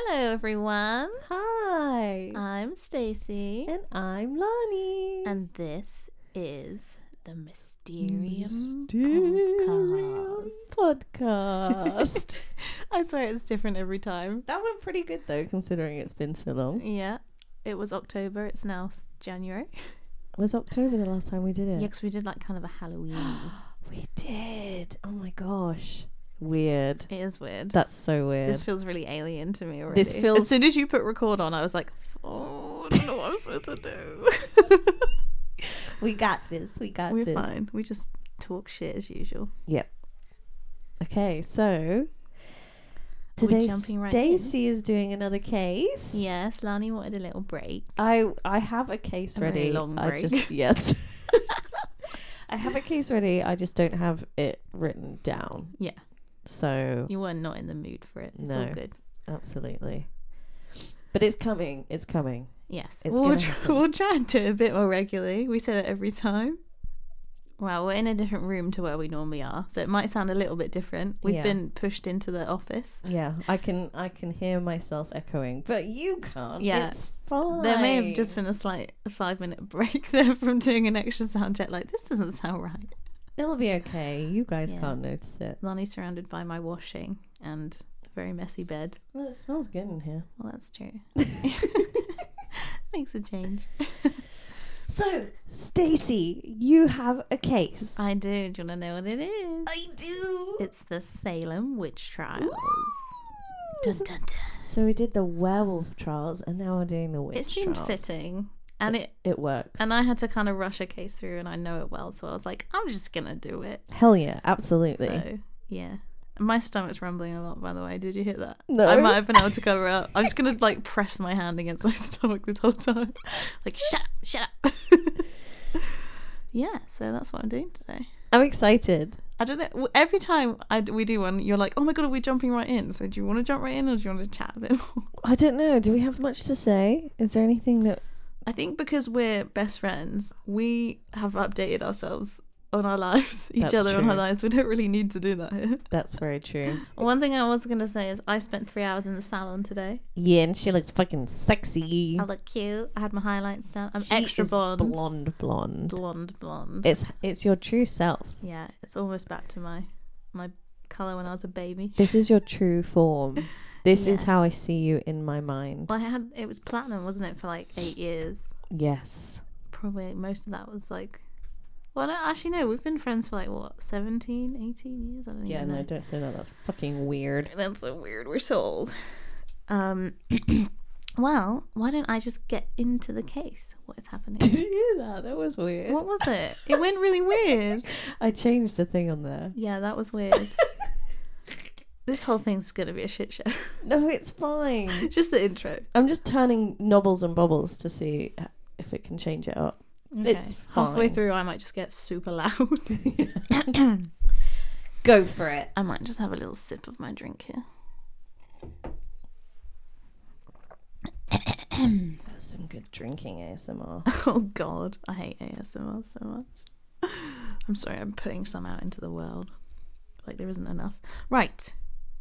Hello, everyone. Hi. I'm Stacey, and I'm Lonnie. and this is the Mysterium, Mysterium podcast. I swear it's different every time. that went pretty good though, considering it's been so long. Yeah, it was October. It's now January. Was October the last time we did it? Yeah, because we did like kind of a Halloween. We did. Oh my gosh. Weird. it is weird. That's so weird. This feels really alien to me already. This feels- As soon as you put record on, I was like, oh, I don't know what I'm supposed to do. we got this. We got this. We're fine. We just talk shit as usual. Yep. Okay, so today jumping right in? Stacey is doing another case. Yes, Lani wanted a little break. I I have a case A ready. long I break. just yes. I have a case ready. I just don't have it written down. Yeah. So You were not in the mood for it. It's all No. good. absolutely. But it's coming. It's coming. Yes. It's we'll, try, happen. we'll try and do it a bit more regularly. We say that every time. Well, we're in a different room to where we normally are, so it might sound a little bit different. We've Yeah. been pushed into the office. Yeah, I can I can hear myself echoing, but you can't. Yeah. it's fine. There may have just been a slight five minute break there from doing an extra sound check. Like, this doesn't sound right. It'll be okay. You guys Yeah. can't notice it. Lonnie's surrounded by my washing and a very messy bed. Well, it smells good in here. Well, that's true. Makes a change. So, Stacey, you have a case. I do. Do you want to know what it is? I do. It's the Salem witch trials. Dun, dun, dun. So we did the werewolf trials, and now we're doing the witch It seemed trials. fitting, and it It works. and I had to kind of rush a case through, and I know it well, so I was like, I'm just gonna do it. Hell yeah, absolutely. So yeah, my stomach's rumbling a lot. By the way, did you hear that? No. I might have been able to cover up. I'm just gonna like press my hand against my stomach this whole time, like shut up, shut up. yeah, so that's what I'm doing today. I'm excited. I don't know. Every time I we do one, you're like, "Oh my god, are we jumping right in?" So do you want to jump right in, or do you want to chat a bit more? I don't know. Do we have much to say? Is there anything that? I think because we're best friends, we have updated ourselves on our lives, each That's other on our lives. We don't really need to do that here. That's very true. One thing I was going to say is I spent three hours in the salon today. Yeah, and she looks fucking sexy. I look cute. I had my highlights done. I'm She extra blonde. blonde, blonde. Blonde, blonde. It's it's your true self. yeah, it's almost back to my my color when I was a baby. This is your true form. This is how I see you in my mind. Well, I had it was platinum, wasn't it, for like eight years? Yes. Probably most of that was like. Well, no, actually, no. We've been friends for like what, 17, 18 years? I don't Yeah. even know. Yeah, no, don't say that. That's fucking weird. That's so weird. We're so old. Um, well, why don't I just get into the case? What is happening? Did you hear that? That was weird. what was it? It went really weird. I changed the thing on there. Yeah, that was weird. This whole thing's gonna be a shit show. No, it's fine. It's just the intro. I'm just turning novels and bubbles to see if it can change it up. It's halfway through. I might just get super loud. Go for it. I might just have a little sip of my drink here. That was some good drinking ASMR. Oh God, I hate ASMR so much. I'm sorry, I'm putting some out into the world. Like there isn't enough. Right,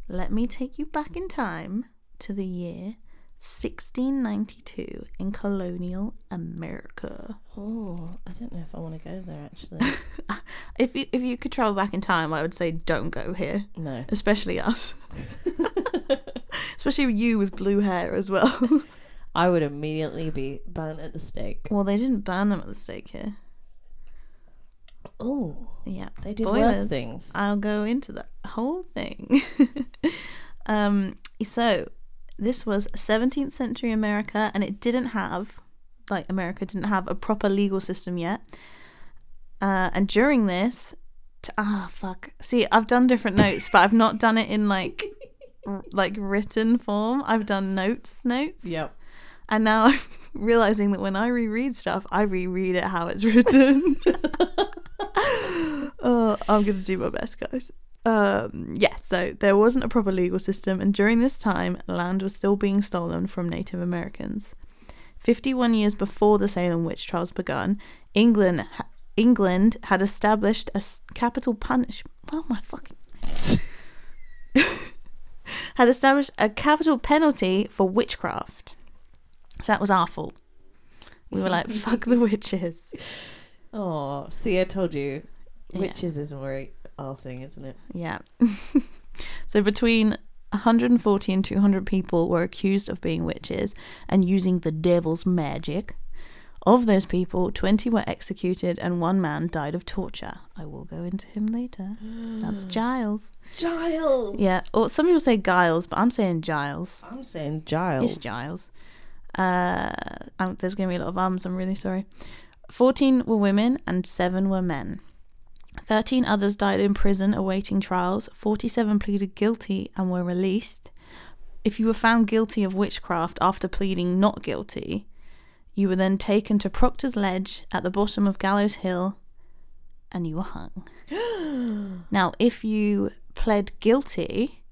let me take you back in time to the year 1692 in colonial America. Oh, I don't know if I want to go there actually. If you if you could travel back in time, I would say don't go here, No. especially us. especially you with blue hair as well. I would immediately be burnt at the stake. well, they didn't burn them at the stake here. Oh, Yeah, They did worse things. I'll go into that whole thing. um, so this was 17th century America, and it didn't have, like, America didn't have a proper legal system yet. Uh, and during this, t- ah, fuck. See, I've done different notes, but I've not done it in like, r- like written form. I've done notes, notes. yep. And now I'm realizing that when I reread stuff, I reread it how it's written. Oh, I'm going to do my best, guys. Um, yeah, so there wasn't a proper legal system, and during this time, land was still being stolen from Native Americans. 51 years before the Salem witch trials began, England ha- England had established a capital punishment. Oh my fucking. had established a capital penalty for witchcraft. So that was our fault. We were like, fuck the witches. Oh, see, I told you, Yeah. witches isn't very our thing, isn't it? Yeah. so between 140 and 200 people were accused of being witches and using the devil's magic. Of those people, 20 were executed and one man died of torture. I will go into him later. That's Giles. Giles. Yeah, or some people say Giles, but I'm saying Giles. I'm saying Giles. It's Giles. Uh, there's going to be a lot of ums. I'm really sorry. 14 were women and 7 were men. 13 others died in prison awaiting trials. 47 pleaded guilty and were released. If you were found guilty of witchcraft after pleading not guilty, you were then taken to Proctor's Ledge at the bottom of Gallows Hill and you were hung. now, if you pled guilty,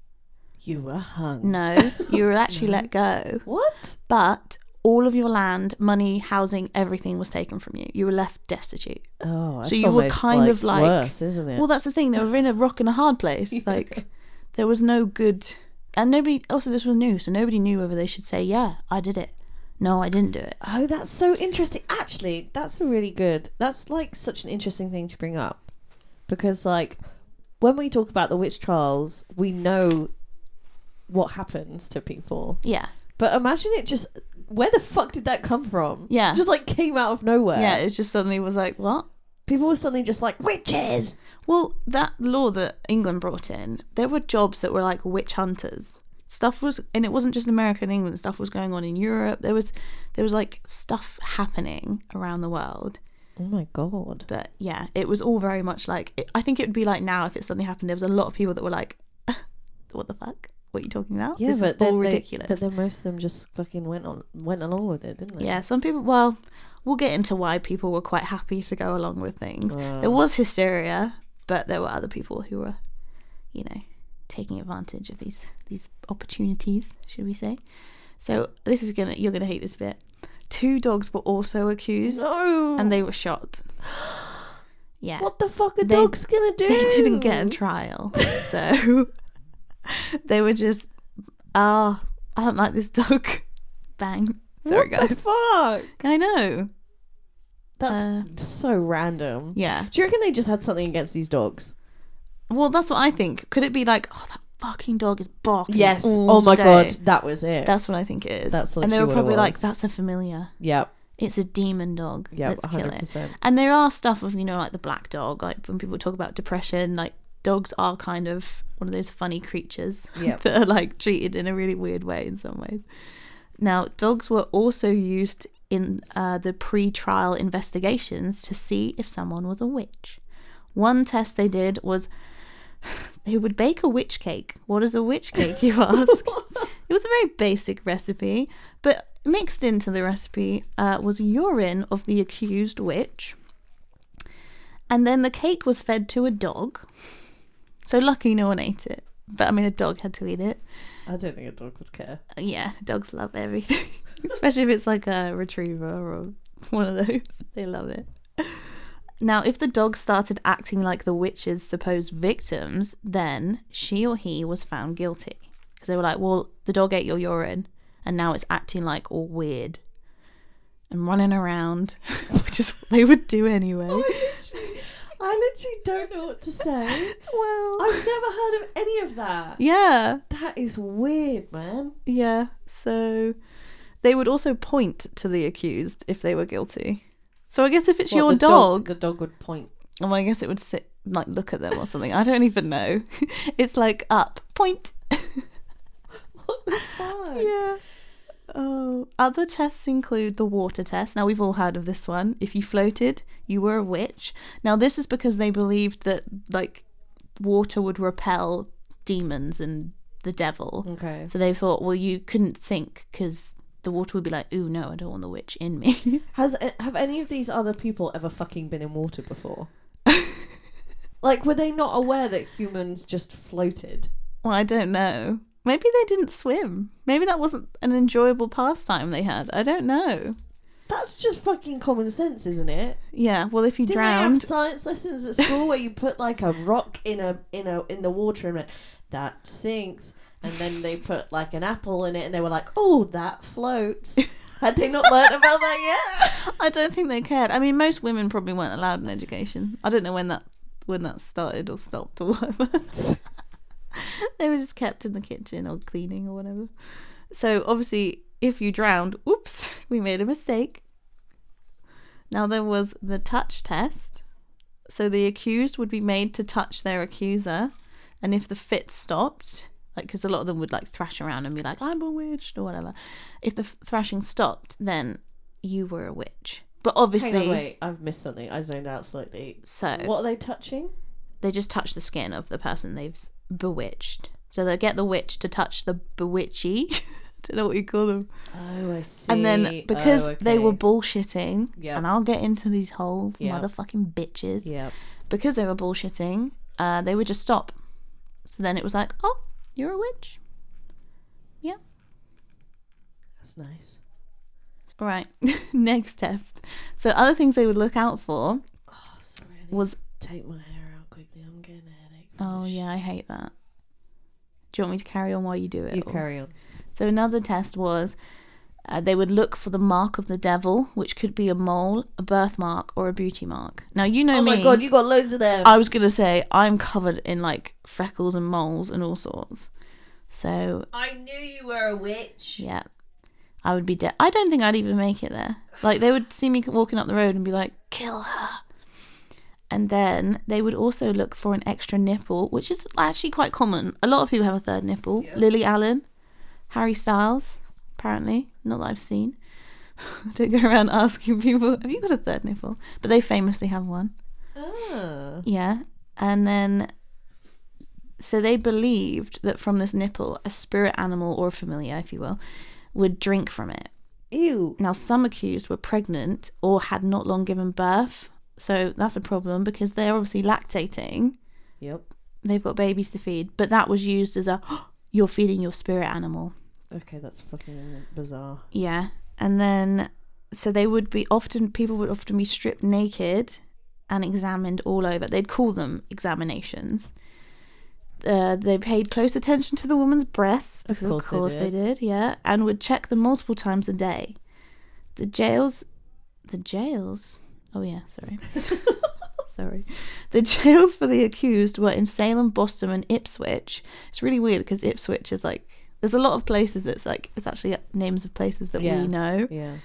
You were hung. no, you were actually let go What? but all of your land, money, housing, everything was taken from you. You were left destitute. Oh, So you were kind of like- worse, isn't it? Well, that's the thing. They were in a rock and a hard place. Like there was no good, and nobody. Also, this was new, so nobody knew whether they should say, "Yeah, I did it." No, I didn't do it. Oh, that's so interesting. Actually, that's a really good. That's like such an interesting thing to bring up because, like, when we talk about the witch trials, we know what happens to people. Yeah, But imagine it just. Where the fuck did that come from? Yeah. Just like came out of nowhere. yeah. It just suddenly was like, what? People were suddenly just like, witches! Well, that law that England brought in, there were jobs that were like witch hunters. Stuff was, and it wasn't just America and England. Stuff was going on in Europe. There was, there was like stuff happening around the world. Oh my god. But yeah, it was all very much like. It, I think it would be like now if it suddenly happened. There was a lot of people that were like, "What the fuck? What you're talking about? Yeah, this but all they- ridiculous." but then most of them just fucking went on, went along with it, didn't they? yeah, some people. Well, we'll get into why people were quite happy to go along with things. Wow. There was hysteria, but there were other people who were, you know, taking advantage of these these opportunities, should we say? So this is gonna you're gonna hate this bit. Two dogs were also accused, No. and they were shot. Yeah, What the fuck are They- dogs gonna do? they didn't get a trial, so they were just, oh, I don't like this dog. Bang. Sorry, what the guys. fuck? I know. That's Uh, so random. Yeah. Do you reckon they just had something against these dogs? Well, that's what I think. Could it be like, oh, that fucking dog is barking? Yes. Oh my day? god, that was it. That's what I think it is. That's and they were literally what it probably like, that's a familiar. yep. It's a demon dog. Yep. Let's kill Hundred it. percent. And there are stuff of you know like the black dog. Like when people talk about depression, like dogs are kind of one of those funny creatures Yep. that are like treated in a really weird way in some ways. Now, dogs were also used in uh, the pre-trial investigations to see if someone was a witch. One test they did was they would bake a witch cake. What is a witch cake, you ask? it was a very basic recipe, but mixed into the recipe uh, was urine of the accused witch. And then the cake was fed to a dog. So lucky no one ate it. But I mean, a dog had to eat it. I don't think a dog would care. Yeah, dogs love everything, especially if it's like a retriever or one of those. They love it. Now, if the dog started acting like the witch's supposed victims, then she or he was found guilty. Because they were like, well, the dog ate your urine, and now it's acting like all weird and running around, which is what they would do anyway. Oh I literally don't know what to say. Well, I've never heard of any of that. yeah, That is weird, man. yeah. So they would also point to the accused if they were guilty. So I guess if it's What, your the dog, The dog would point. Oh, I guess it would sit like look at them or something. I don't even know. It's like up point. What the fuck? Yeah. Oh, other tests include the water test. Now we've all heard of this one. If you floated, you were a witch. Now this is because they believed that like water would repel demons and the devil. Okay. So they thought, well, you couldn't sink because the water would be like, ooh, no, I don't want the witch in me. Has uh, have any of these other people ever fucking been in water before? like, were they not aware that humans just floated? Well, I don't know. Maybe they didn't swim. Maybe that wasn't an enjoyable pastime they had. I don't know. That's just fucking common sense, isn't it? Yeah, well, if you Didn't they have science lessons at school where you put like a rock in a in a in the water and went, that sinks, and then they put like an apple in it, and they were like, "Oh, that floats." Had they not learned about that yet? I don't think they cared. I mean, most women probably weren't allowed an education. I don't know when that when that started or stopped or whatever. they were just kept in the kitchen or cleaning or whatever. So obviously, if you drowned, oops, we made a mistake. Now there was the touch test. So the accused would be made to touch their accuser, and if the fit stopped, like because a lot of them would like thrash around and be like, "I'm bewitched" or whatever. If the f- thrashing stopped, then you were a witch. But obviously, on, wait, I've missed something. I zoned out slightly. so What are they touching? they just touch the skin of the person they've bewitched. So they'll get the witch to touch the bewitchy. Don't know what you call them. Oh, I see. And then because Oh, they were bullshitting, Yep. and I'll get into these whole Yep. motherfucking bitches. yeah, Because they were bullshitting, uh, they would just stop. So then it was like, oh, you're a witch. Yeah. That's nice. All right. Next test. So other things they would look out for Oh, sorry. Was take my hair out quickly. I'm getting a headache. Oh yeah, I hate that. Do you want me to carry on while you do it? You or- carry on. So another test was uh, they would look for the mark of the devil, which could be a mole, a birthmark, or a beauty mark. Now you know Oh me. Oh my god, you got loads of them. I was gonna say I'm covered in like freckles and moles and all sorts. So I knew you were a witch. yeah, I would be dead. I don't think I'd even make it there. Like they would see me walking up the road and be like, "Kill her." And then they would also look for an extra nipple, which is actually quite common. A lot of people have a third nipple. Yeah. Lily Allen, Harry Styles, apparently. Not that I've seen. Don't go around asking people, have you got a third nipple? But they famously have one. Ah. Yeah. And then, so they believed that from this nipple, a spirit animal or a familiar, if you will, would drink from it. Ew. Now, some accused were pregnant or had not long given birth. So that's a problem because they're obviously lactating. Yep. They've got babies to feed. But that was used as a, you're feeding your spirit animal. Okay, that's fucking bizarre. Yeah. And then, so they would be often, people would often be stripped naked and examined all over. They'd call them examinations. Uh, they paid close attention to the woman's breasts because of course course, they they, did. yeah, and would check them multiple times a day. The jails, the jails. Oh yeah, sorry, sorry. The jails for the accused were in Salem, Boston, and Ipswich. It's really weird because Ipswich is like there's a lot of places that's like it's actually names of places that Yeah. we know. Yeah.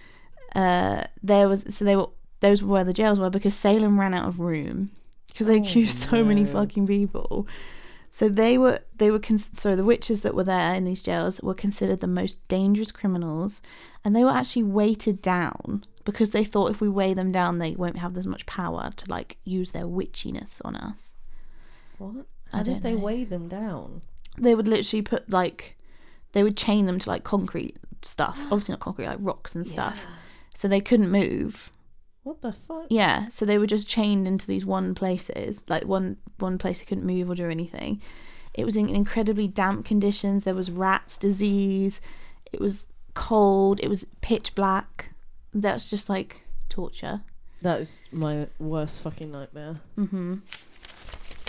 Uh, there was so they were those were where the jails were because Salem ran out of room because they Oh, accused so many fucking people. So they were they were cons- so the witches that were there in these jails were considered the most dangerous criminals, and they were actually weighted down because they thought if we weigh them down, they won't have as much power to like use their witchiness on us. What? I How did they know. weigh them down? They would literally put like they would chain them to like concrete stuff, obviously not concrete, like rocks and stuff, so they couldn't move. What the fuck? Yeah, so they were just chained into these one places, like one one place they couldn't move or do anything. It was in incredibly damp conditions. There was rats disease. It was cold. It was pitch black. That's just like torture. That is my worst fucking nightmare. hmm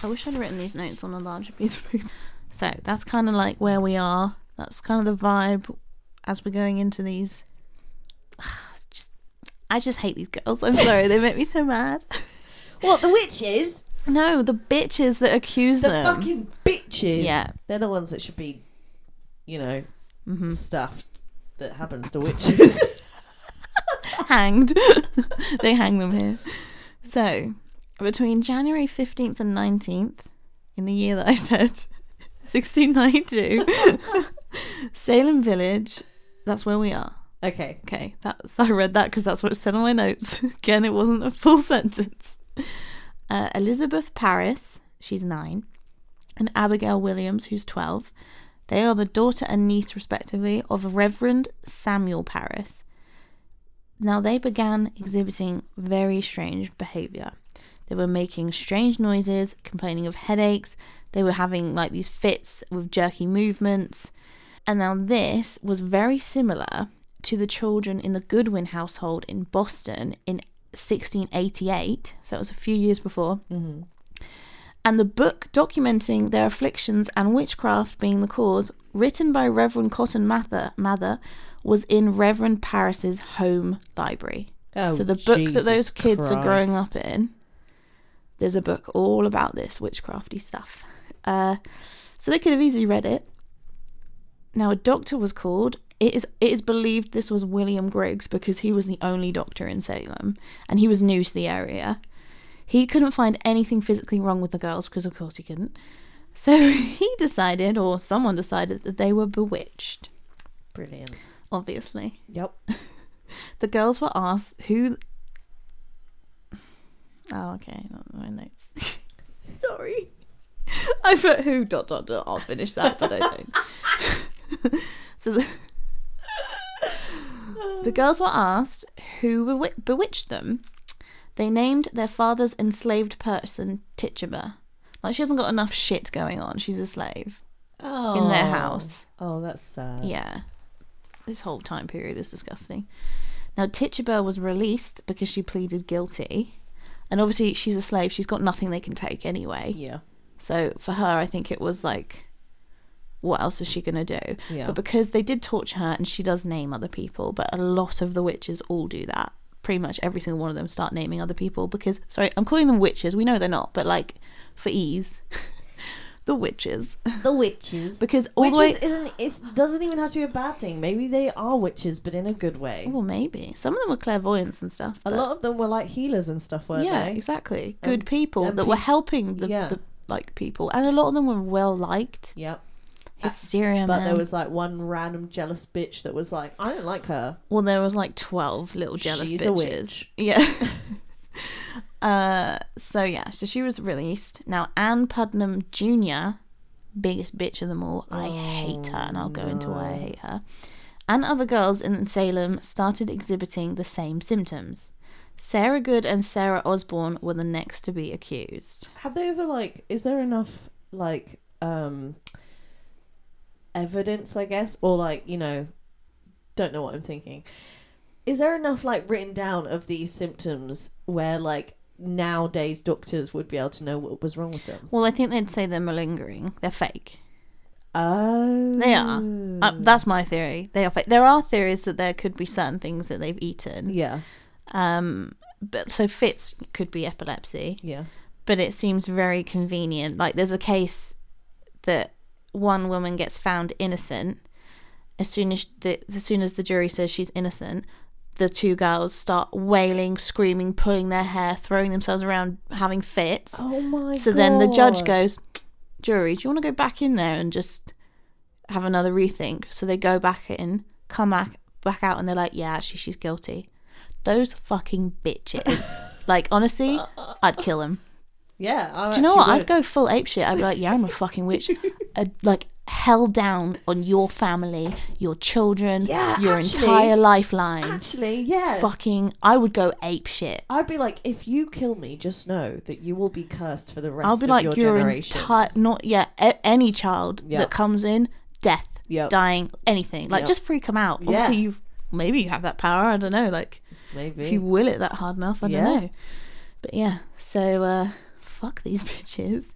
I wish I'd written these notes on a larger piece of paper. So that's kind of like where we are. That's kind of the vibe as we're going into these. Just, I just hate these girls. I'm sorry, they make me so mad. What the witches? No, the bitches that accuse them. The them. fucking bitches. Yeah. They're the ones that should be, you know, hmm stuff that happens to witches. hanged. they hang them here. So, between January 15th and 19th, in the year that I said, 1692, Salem Village, that's where we are. okay. Okay, that's I read that because that's what it said on my notes. Again, it wasn't a full sentence. Uh, Elizabeth Parris, she's nine, and Abigail Williams, who's 12. They are the daughter and niece, respectively, of Reverend Samuel Parris. Now, they began exhibiting very strange behavior. They were making strange noises, complaining of headaches. They were having like these fits with jerky movements. And now, this was very similar to the children in the Goodwin household in Boston in 1688. So, it was a few years before Mm-hmm. and the book documenting their afflictions and witchcraft being the cause written by Reverend Cotton Mather, Mather was in Reverend Parris's home library. Oh, so the book that those kids are growing up in, there's a book all about this witchcrafty stuff. Uh, so they could have easily read it. Now a doctor was called. It is it is believed this was William Griggs because he was the only doctor in Salem and he was new to the area. He couldn't find anything physically wrong with the girls because of course he couldn't. So he decided, or someone decided, that they were bewitched. Brilliant. Obviously. Yep. The girls were asked who. Oh, okay. Not my notes. Sorry. I put who dot dot dot. I'll finish that, but I don't. so the the girls were asked who bewi- bewitched them. They named their father's enslaved person Tituba. Like she hasn't got enough shit going on. She's a slave Oh. in their oh. house. Oh, that's sad. Yeah. This whole time period is disgusting. Now, Tituba was released because she pleaded guilty. And obviously, she's a slave. She's got nothing they can take anyway. Yeah. So, for her, I think it was like, what else is she going to do? Yeah. But because they did torture her and she does name other people, but a lot of the witches all do that. Pretty much every single one of them start naming other people because, sorry, I'm calling them witches. We know they're not, but like, for ease, the witches. The witches. Because all the way. Witches isn't it doesn't even have to be a bad thing. Maybe they are witches, but in a good way. Oh, well, maybe some of them were clairvoyants and stuff. A lot of them were like healers and stuff, weren't yeah, they? exactly. Good And- people and that were helping the, Yeah. the like people, and a lot of them were well liked. Yep. Hysteria, But man. there was like one random jealous bitch that was like, I don't like her. well, there was like twelve little jealous She's bitches. Yeah. uh, so yeah, so she was released. Now Anne Putnam Jr., biggest bitch of them all. I hate her, and I'll go into why I hate her. And other girls in Salem started exhibiting the same symptoms. Sarah Good and Sarah Osborne were the next to be accused. Have they ever like? Is there enough like um evidence? I guess, or like you know, don't know what I'm thinking. Is there enough like written down of these symptoms where like nowadays doctors would be able to know what was wrong with them? Well, I think they'd say they're malingering. They're fake. Oh, They are. Uh, that's my theory. They are fake. There are theories that there could be certain things that they've eaten. yeah, Um, but so fits could be epilepsy, yeah. but it seems very convenient. Like there's a case that one woman gets found innocent. As soon as the as soon as the jury says she's innocent, the two girls start wailing, screaming, pulling their hair, throwing themselves around, having fits. Oh my. God. So then the judge goes, Jury, do you want to go back in there and just have another rethink? So they go back in, come back back out, and they're like, Yeah, actually, she's guilty. Those fucking bitches. like, honestly, I'd kill them. Yeah. I Do you know what? actually I'd would. go full ape shit. I'd be like, Yeah, I'm a fucking witch. I'd, like, hell down on your family, your children, Yeah, your actually- entire lifeline. Actually, yeah. Fucking, I would go ape shit. I'd be like, if you kill me, just know that you will be cursed for the rest I'll be of like your, your entire not yeah a- any child Yep. that comes in death Yep. dying anything like Yep. just freak them out Yeah. obviously you maybe you have that power I don't know like Maybe. if you will it that hard enough I Yeah. don't know but yeah so uh fuck these bitches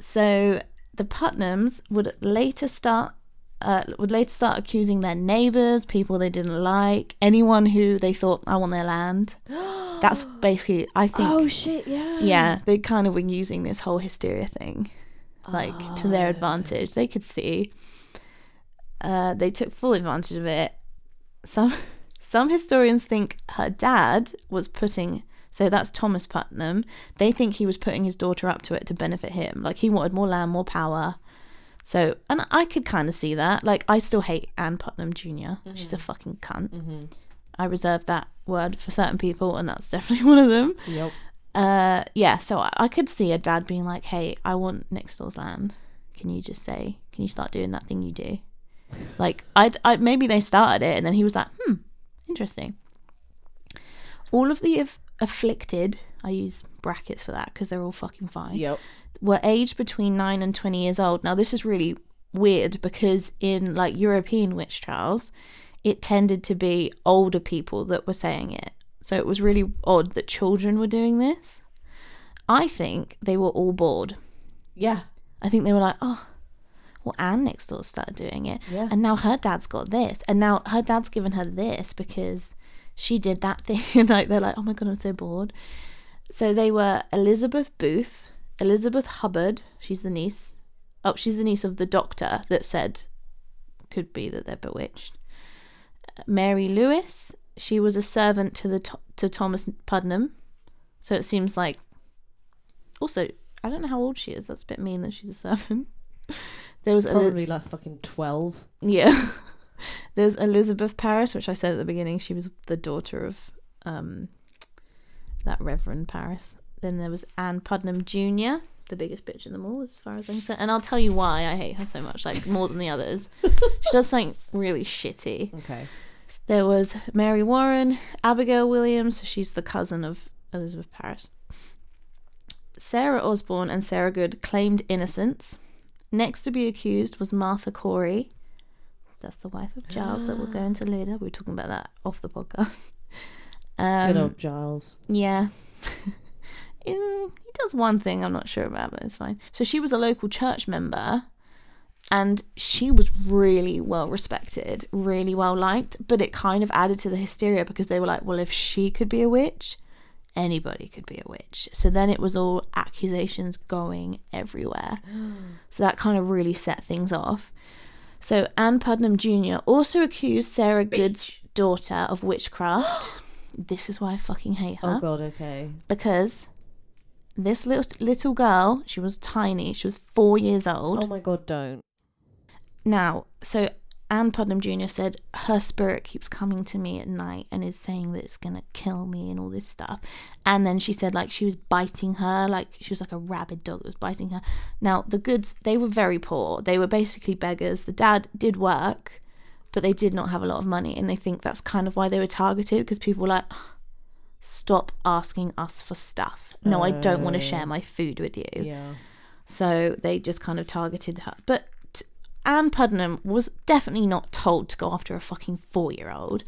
so the Putnams would later start uh, would later start accusing their neighbors, people they didn't like, anyone who they thought I want their land. That's basically, I think, oh shit! Yeah. yeah, they kind of were using this whole hysteria thing, like to their advantage. They could see. Uh, they took full advantage of it. Some some historians think her dad was putting. So that's Thomas Putnam. They think he was putting his daughter up to it to benefit him. Like he wanted more land, more power. So, and I could kind of see that. Like, I still hate Anne Putnam junior She's a fucking cunt. Mm-hmm. I reserve that word for certain people, and that's definitely one of them Yep. uh yeah so I, I could see a dad being like hey i want next door's land can you just say can you start doing that thing you do like i i maybe they started it and then he was like hmm interesting all of the afflicted i use brackets for that because they're all fucking fine Yep. were aged between 9 and 20 years old. Now, this is really weird because in like European witch trials, it tended to be older people that were saying it. So it was really odd that children were doing this. I think they were all bored. Yeah. I think they were like, oh, Well, Anne next door started doing it. Yeah. And now her dad's got this. And now her dad's given her this because she did that thing. And like they're like, oh my God, I'm so bored. So they were Elizabeth Booth, Elizabeth Hubbard, she's the niece. Oh, she's the niece of the doctor that said could be that they're bewitched. Mary Lewis, she was a servant to the to, Thomas Putnam. So it seems like also I don't know how old she is. That's a bit mean that she's a servant. There was Probably like fucking 12. yeah. There's Elizabeth Parris, which I said at the beginning. She was the daughter of um, that Reverend Parris. Then there was Anne Putnam Jr., the biggest bitch in them all, as far as I'm concerned. And I'll tell you why I hate her so much, like more than the others. she does something really shitty. Okay. There was Mary Warren, Abigail Williams, she's the cousin of Elizabeth Parris. Sarah Osborne and Sarah Good claimed innocence. Next to be accused was Martha Corey. That's the wife of Giles that we'll go into later. We were talking about that off the podcast. Good Um, old Giles. yeah. In, he does one thing I'm not sure about, but it's fine. So she was a local church member and she was really well respected, really well liked, but it kind of added to the hysteria because they were like, well, if she could be a witch, anybody could be a witch. So then it was all accusations going everywhere. so that kind of really set things off. So Anne Putnam Jr. also accused Sarah Good's daughter of witchcraft. this is why I fucking hate her Oh god, okay. because this little little girl, she was tiny, she was four years old. Oh my god, don't. Now, so Anne Putnam Jr. said her spirit keeps coming to me at night and is saying that it's gonna kill me and all this stuff. And then she said like she was biting her, like she was like a rabid dog that was biting her. Now the goods they were very poor. They were basically beggars. The dad did work, but they did not have a lot of money, and they think that's kind of why they were targeted because people were like. Stop asking us for stuff. No, I don't want to Oh. share my food with you. Yeah. So they just kind of targeted her. But Anne Putnam was definitely not told to go after a fucking four year old.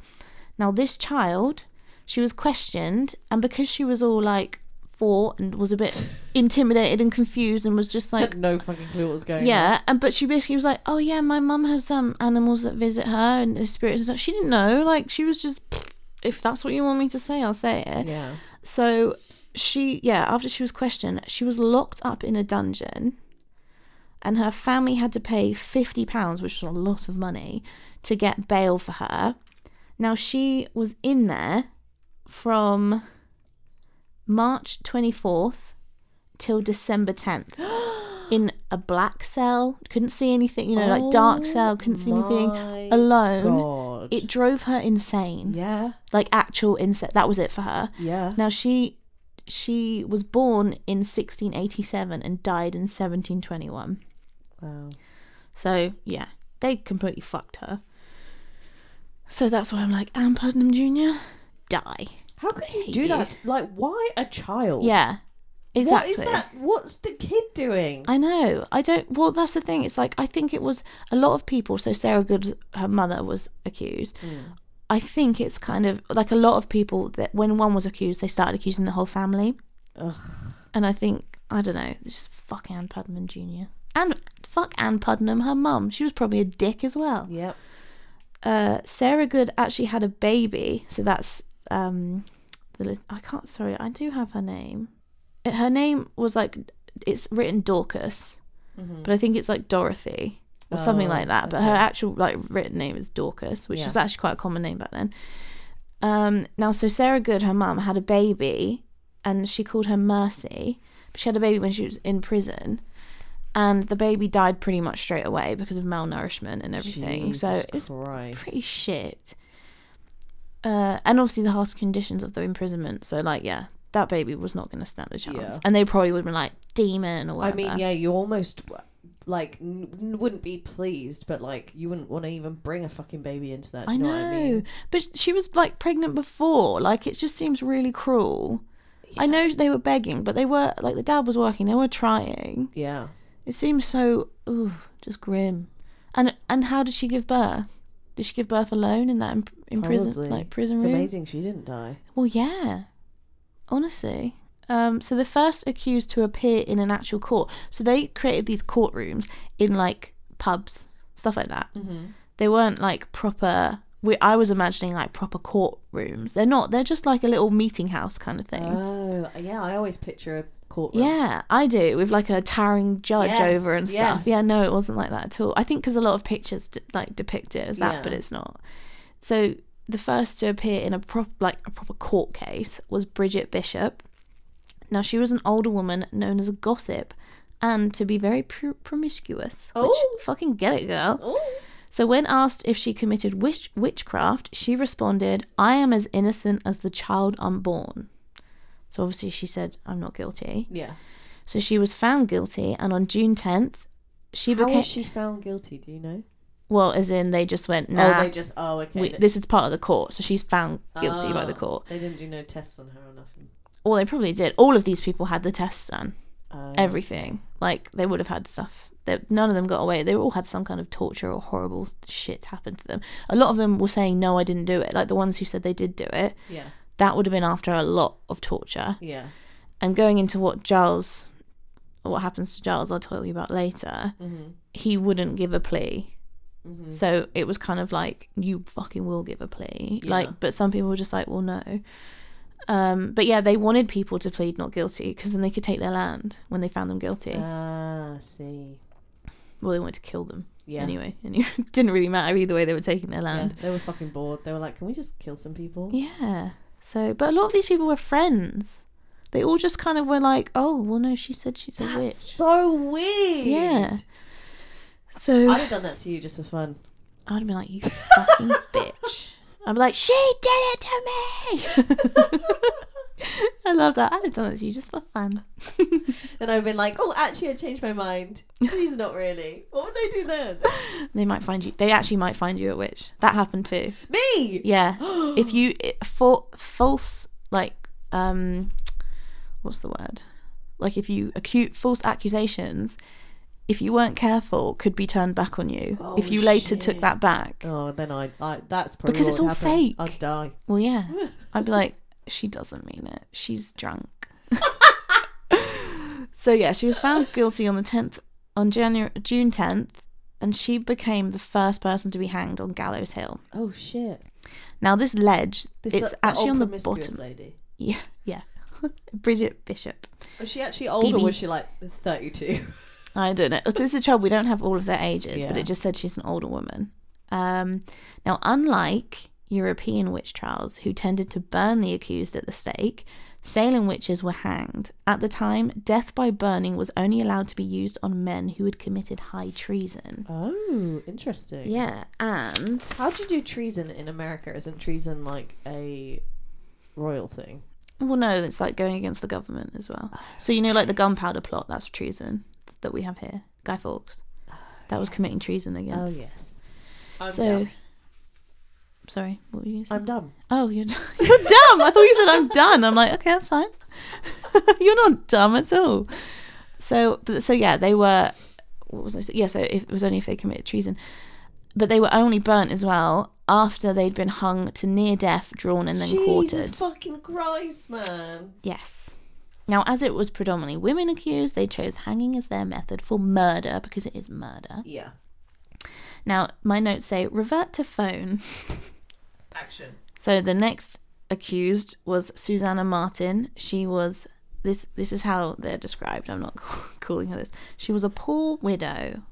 Now, this child, she was questioned, and because she was all like four and was a bit intimidated and confused and was just like, no fucking clue what was going on. yeah, and but she basically was like, "Oh yeah, my mum has um animals that visit her and the spirits and stuff." She didn't know, like she was just, if that's what you want me to say, I'll say it. Yeah. So she, yeah, after she was questioned, she was locked up in a dungeon, and her family had to pay fifty pounds, which was a lot of money, to get bail for her. Now she was in there from March twenty fourth till December tenth. In a black cell, couldn't see anything, you know, like dark oh cell, couldn't see anything alone. God. It drove her insane. yeah. Like actual insane. That was it for her. Yeah. Now she she was born in 1687 and died in 1721. Wow. So yeah, they completely fucked her. So that's why I'm like Anne Putnam Jr. Die. How could you do you. that? Like, why a child? Yeah, exactly. What is that? What's the kid doing? I know. I don't. Well, that's the thing. It's like I think it was a lot of people. So Sarah Good, her mother was accused. Mm. I think it's kind of like a lot of people that when one was accused, they started accusing the whole family. Ugh. And I think I don't know. It's just fuck Anne Putnam Jr. And fuck Anne Putnam, her mum. She was probably a dick as well. Yep. Uh, Sarah Good actually had a baby, so that's um, the I can't. Sorry, I do have her name. It, her name was like it's written Dorcas, but I think it's like Dorothy or something Mm-hmm. Oh, like that. But her actual like written name is Dorcas, which Yeah. was actually quite a common name back then. Um, now, so Sarah Good, her mum, had a baby, and she called her Mercy. But she had a baby when she was in prison, and the baby died pretty much straight away because of malnourishment and everything. so Jesus it's pretty shit. Uh, and obviously the harsh conditions of the imprisonment. So like, yeah, that baby was not going to stand a chance. Yeah. And they probably would have been like demon or whatever. I mean, yeah, you almost like n- wouldn't be pleased, but like you wouldn't want to even bring a fucking baby into that. Do I know, know, what I mean? but she was like pregnant before. Like it just seems really cruel. I know they were begging, but they were like the dad was working. They were trying. Yeah. It seems so, ooh, just grim. And and how did she give birth? Did she give birth alone in that in, in prison, like prison room? It's room? amazing she didn't die. Well, yeah. Honestly. Um, so the first accused to appear in an actual court. So they created these courtrooms in like pubs, stuff like that. Mm-hmm. They weren't like proper. We, I was imagining like proper courtrooms. They're not. They're just like a little meeting house kind of thing. Oh, yeah. I always picture a courtroom. Yeah, I do with like a towering judge Yes, over and stuff. yes. Yeah, no, it wasn't like that at all. I think because a lot of pictures d- like depict it as that, Yeah. but it's not. So the first to appear in a prop like a proper court case was Bridget Bishop. Now she was an older woman known as a gossip, and to be very pr- promiscuous. Which Oh. fucking get it, girl. Oh. So when asked if she committed witch- witchcraft, she responded, "I am as innocent as the child unborn." So obviously she said, "I'm not guilty." Yeah. So she was found guilty, and on June 10th, she How became was she found guilty? Do you know? well, as in they just went, oh, nah, Oh, they just. Oh, okay. we, They- this is part of the court, so she's found guilty by the Oh, court. They didn't do no tests on her or nothing. Well, they probably did. All of these people had the tests done, Oh. everything. Like they would have had stuff. That none of them got away. They all had some kind of torture or horrible shit happen to them. A lot of them were saying, "No, I didn't do it." Like the ones who said they did do it, Yeah. That would have been after a lot of torture. Yeah. And going into what Giles, what happens to Giles, I'll tell you about later. Mm-hmm. He wouldn't give a plea. Mm-hmm. So it was kind of like you fucking will give a plea. Yeah. Like, but some people were just like, well, no. Um, but yeah, they wanted people to plead not guilty because then they could take their land when they found them guilty. Ah, I see. well, they wanted to kill them Yeah. anyway, and it didn't really matter either way they were taking their Yeah, land. they were fucking bored. They were like, "Can we just kill some people?" Yeah. So, but a lot of these people were friends. They all just kind of were like, oh, well, no, she said she's a That's witch. so weird. Yeah. So I'd have done that to you just for fun. I'd have been like, you fucking bitch. I'd be like, she did it to me. I love that. I'd have done it to you just for fun. Then I've been like, "Oh, actually, I changed my mind. She's not really." What would they do then? They might find you. They actually might find you a witch. That happened too. Me. Yeah. if you for false like um, what's the word? Like if you acute false accusations, if you weren't careful, could be turned back on you. Oh, if you later took that back, Oh, then I, I that's probably Because it's all fake. I'd die. well, yeah, I'd be like, she doesn't mean it. She's drunk. so yeah, she was found guilty on the tenth on January June tenth, and she became the first person to be hanged on Gallows Hill. Oh shit! Now this ledge, This it's actually on the bottom. Lady. Yeah, yeah. Bridget Bishop. Was she actually old or was she like thirty-two? I don't know. This is the trouble. We don't have all of their ages, but it just said she's an older woman. Um, now, unlike European witch trials, who tended to burn the accused at the stake, Salem witches were hanged. At the time, death by burning was only allowed to be used on men who had committed high treason. Oh, interesting. Yeah, and How do you do treason in America? Isn't treason like a royal thing? well, no, it's like going against the government as well. So you know, like the gunpowder plot, that's treason that we have here. Guy Fawkes, that was committing yes. treason Oh yes. I'm so, dumb. Sorry, what were you? Saying? I'm dumb. Oh, you're d- you're dumb. I thought you said I'm done. I'm like, okay, that's fine. you're not dumb at all. So, but, so yeah, they were. What was I saying? Yeah, so if, it was only if they committed treason, but they were only burnt as well after they'd been hung to near death, drawn, and then quartered. Jesus fucking Christ, man. Yes. Now, as it was predominantly women accused, they chose hanging as their method for murder because it is murder. Yeah. Now, my notes say revert to phone. Action. So the next accused was Susanna Martin. She was this. This is how they're described. I'm not calling her this. She was a poor widow.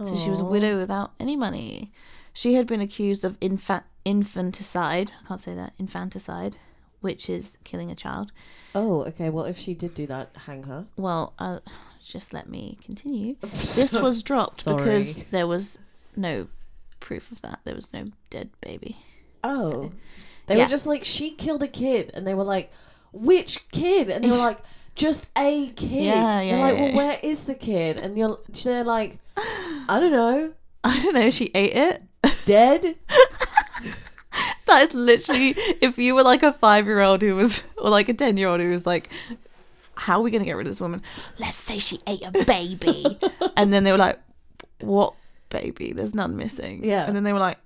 So she was a widow without any money. She had been accused of infa- infanticide. I can't say that. Infanticide, which is killing a child. Oh, okay. Well, if she did do that, hang her. Well, uh, just let me continue. This was dropped Sorry. because there was no proof of that. There was no dead baby. Oh. They yeah. were just like, she killed a kid. And they were like, which kid? And they were like, just a kid. Yeah, yeah, like, yeah, well, yeah. where is the kid? And you're, they're like, I don't know, I don't know. She ate it. dead. That is literally if you were like a five year old who was, or like a 10 year old who was like, how are we going to get rid of this woman? Let's say she ate a baby. and then they were like, what baby? There's none missing. Yeah. And then they were like,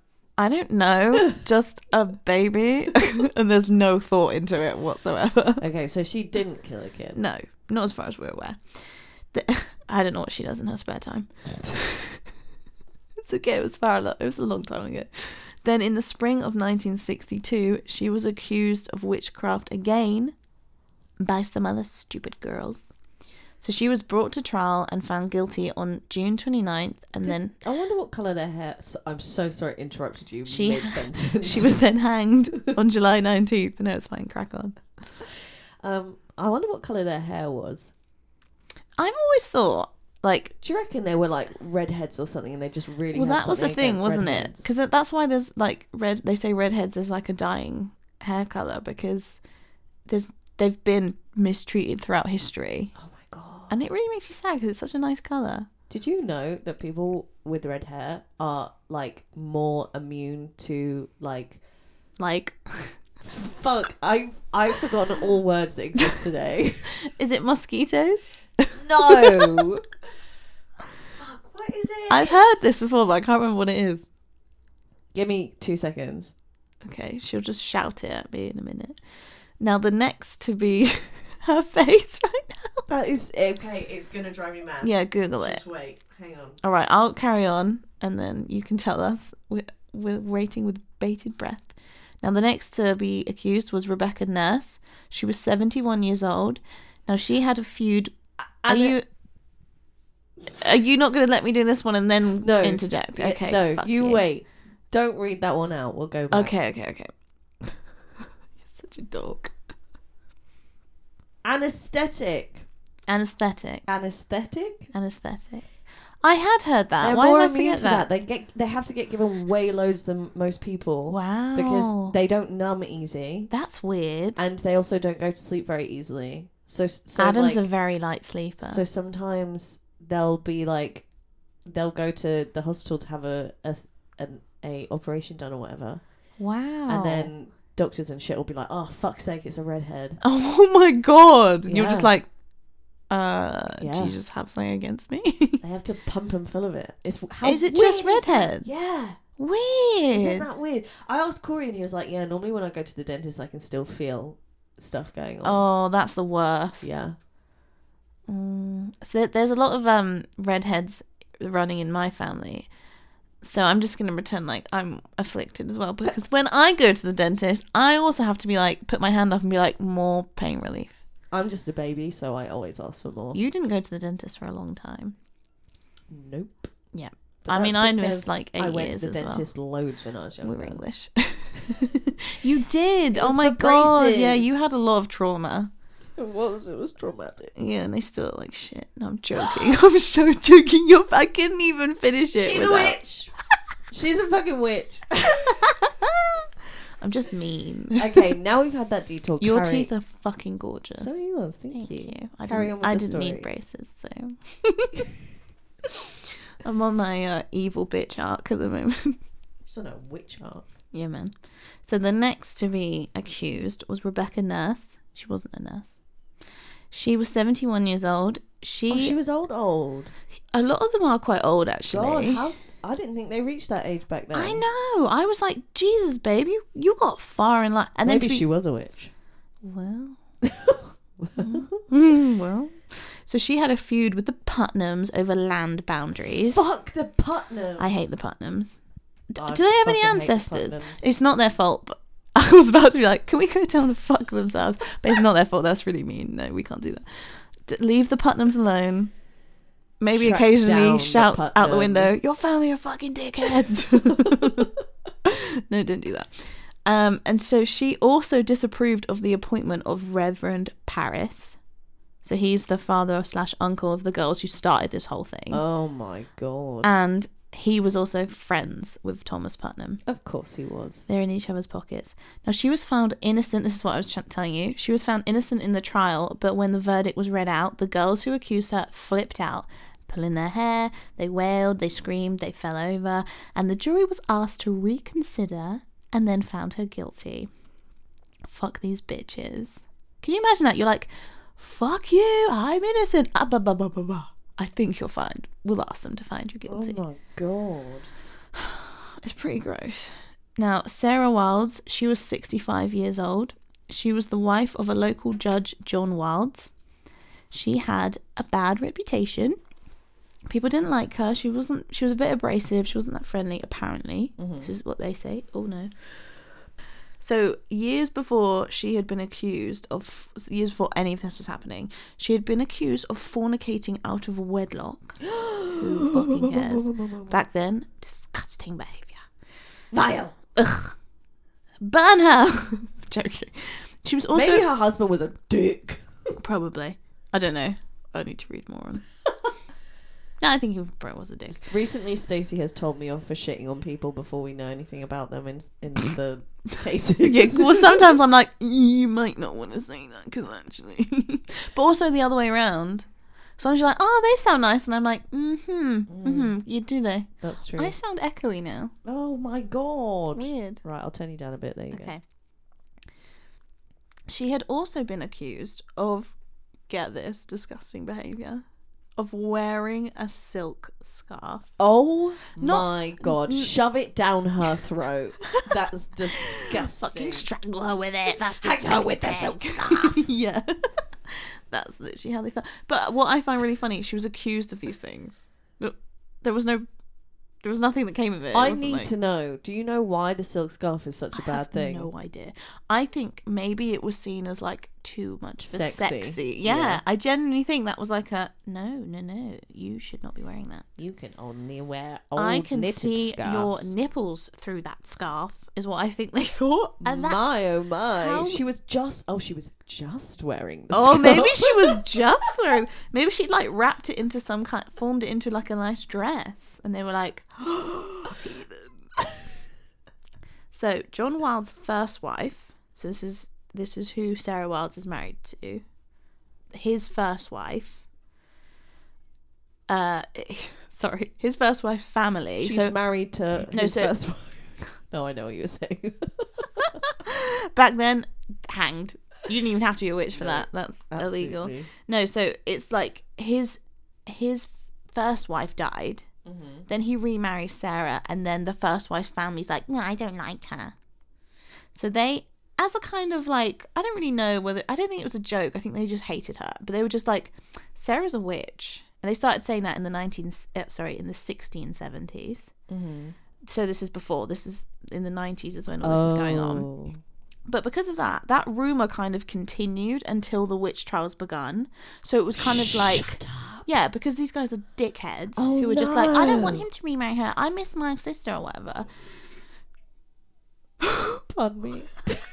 I don't know, just a baby. and there's no thought into it whatsoever. Okay, so she didn't kill a kid. No, not as far as we're aware. The- I don't know what she does in her spare time. it's okay. It was far. It was a long time ago. Then, in the spring of 1962, she was accused of witchcraft again by some other stupid girls. So she was brought to trial and found guilty on June 29th, and then I wonder what colour their hair. So, I'm so sorry, I interrupted you She- she was then hanged on July 19th. No, it's fine. Crack on. Um, I wonder what colour their hair was. I've always thought, like, Do you reckon they were like redheads or something, and they just really? well, that was the thing, wasn't it? Because that's why there's like red. They say redheads is like a dying hair color because there's they've been mistreated throughout history, Oh! And it really makes you sad because it's such a nice color. Did you know that people with red hair are like more immune to like? Like, Fuck! I I've forgotten all words that exist today. is it mosquitoes? no. Fuck! What is it? I've heard this before, but I can't remember what it is. Give me two seconds. Okay, she'll just shout it at me in a minute. Now the next to be her face right now. That is okay. It's gonna drive me mad. Yeah, Google it. Just wait. Hang on. All right, I'll carry on, and then you can tell us. We're, we're waiting with bated breath. Now, the next to be accused was Rebecca Nurse. She was 71 years old. Now, she had a feud. Are you? Are you not going to let me do this one and then No. interject? Okay. no, fuck you, wait. Don't read that one out. We'll go back. Okay, okay, okay. You're such a dog. Anesthetic. Anesthetic. Anesthetic. Anesthetic. I had heard that. They're Why more did I immune forget to that? that. They get. They have to get given way loads than most people Wow. because they don't numb easy, That's weird. and they also don't go to sleep very easily. So, so Adam's like, a very light sleeper. So sometimes they'll be like, they'll go to the hospital to have a a an, a operation done or whatever, wow. and then doctors and shit will be like, "Oh fuck's sake, it's a redhead." Oh my god! And You're just like, uh, do you just have something against me? They have to pump them full of it. It's how Is it just redheads? Yeah. Weird. Isn't that weird? I asked Corey and he was like, "Yeah, normally when I go to the dentist, I can still feel stuff going on." Oh, that's the worst. yeah. Mm. So there, there's a lot of um redheads running in my family. So I'm just gonna pretend like I'm afflicted as well because when I go to the dentist, I also have to be like put my hand up and be like more pain relief. I'm just a baby, so I always ask for more. You didn't go to the dentist for a long time. Nope. Yeah. But I mean, I missed like eight I went years to the as well. dentist loads when I was younger. We're English. you did. Oh my god. Yeah, you had a lot of trauma. It was. It was traumatic. Yeah, and they still like shit. No, I'm joking. I'm so joking. You're, I couldn't even finish it. She's a witch. She's a fucking witch. I'm just mean. Okay, now we've had that detour. Your carry- teeth are fucking gorgeous. So are yours. Thank, Thank you. you. I Carry didn't, on with I didn't story. need braces, so. I'm on my uh, evil bitch arc at the moment. She's on a witch arc. yeah, man. So the next to be accused was Rebecca Nurse. She wasn't a nurse. She was 71 years old. She, Oh, she was old, old. a lot of them are quite old actually. God, how? I didn't think they reached that age back then. I know. I was like, Jesus, babe, you, you got far in life. And Maybe then be, she was a witch. well, mm, well. So she had a feud with the Putnams over land boundaries. Fuck the Putnams. I hate the Putnams. D- do they have any hate the ancestors? It's not their fault. But I was about to be like, can we go tell them to fuck themselves? But it's not their fault. That's really mean. No, we can't do that. D- leave the Putnams alone. Maybe down occasionally the shout out the window, Putnams. "Your family are fucking dickheads." no, don't do that. Um, and so she also disapproved of the appointment of Reverend Parris. So he's the father slash uncle of the girls who started this whole thing, Oh my god. and he was also friends with Thomas Putnam. of course he was. They're in each other's pockets. Now, she was found innocent. This is what I was ch- telling you. She was found innocent in the trial, but when the verdict was read out, the girls who accused her flipped out, pulling their hair. They wailed, they screamed, they fell over, and the jury was asked to reconsider and then found her guilty. Fuck these bitches. Can you imagine that? You're like, fuck you, I'm innocent. Ah, bah, bah, bah, bah, bah. I think you'll find We'll ask them to find you guilty. Oh my god. It's pretty gross. Now, Sarah Wildes, she was 65 years old. She was the wife of a local judge, John Wildes. She had a bad reputation. people didn't like her. She wasn't. She was a bit abrasive. She wasn't that friendly. Apparently, Mhm. this is what they say. Oh no. So years before she had been accused of years before any of this was happening, she had been accused of fornicating out of wedlock. Who fucking cares? Back then, disgusting behavior. Vile. Ugh. Burn her. Joking. She was also Maybe her husband was a dick. probably. I don't know. I need to read more on. No, I think he probably was a dick. Recently, Stacey has told me off for shitting on people before we know anything about them in in the cases. Yeah, well, sometimes I'm like, you might not want to say that because actually, but also the other way around. Sometimes you're like, oh, they sound nice, and I'm like, mm-hmm, mm-hmm. You do they? That's true. I sound echoey now. Oh my god. Weird. Right, I'll turn you down a bit. There you go. Okay. She had also been accused of, get this, disgusting behavior, of wearing a silk scarf. Oh Not- my god! Shove it down her throat. That's disgusting. Fucking strangle her with it. That's Hang her with the silk scarf. yeah. That's literally how they felt. But what I find really funny, she was accused of these things. There was no, there was nothing that came of it. It I wasn't need like- to know. Do you know why the silk scarf is such a I bad have thing? No idea. I think maybe it was seen as like too much for Sexy. sexy. Yeah, Yeah. I genuinely think that was like a no, no, no. You should not be wearing that. You can only wear old I can see your nipples through that scarf. Is what I think they thought. And my oh my! how- She was just oh, she was just wearing. The Oh, scarf. maybe she was just wearing. Maybe she like wrapped it into some kind, formed it into like a nice dress, and they were like, so John Wilde's first wife. So this is this is who Sarah Wildes is married to. His first wife. Uh, sorry, his first wife family. She's so married to No, his so- first wife. No, I know what you were saying. back then, hanged. You didn't even have to be a witch for that. That's illegal. No, so it's like his his first wife died. Mm-hmm. Then he remarries Sarah, and then the first wife's family's like, no, I don't like her. So they, as a kind of like, I don't really know whether I don't think it was a joke. I think they just hated her, but they were just like, Sarah's a witch, and they started saying that in the nineteen, uh, sorry, in the sixteen seventies. Mm-hmm. So this is before. This is in the nineties is when all this is going on. Oh. But because of that, that rumor kind of continued until the witch trials begun. So it was kind of like, yeah, because these guys are dickheads Oh, who were just like, I don't want him to remarry her. I miss my sister or whatever. Pardon me.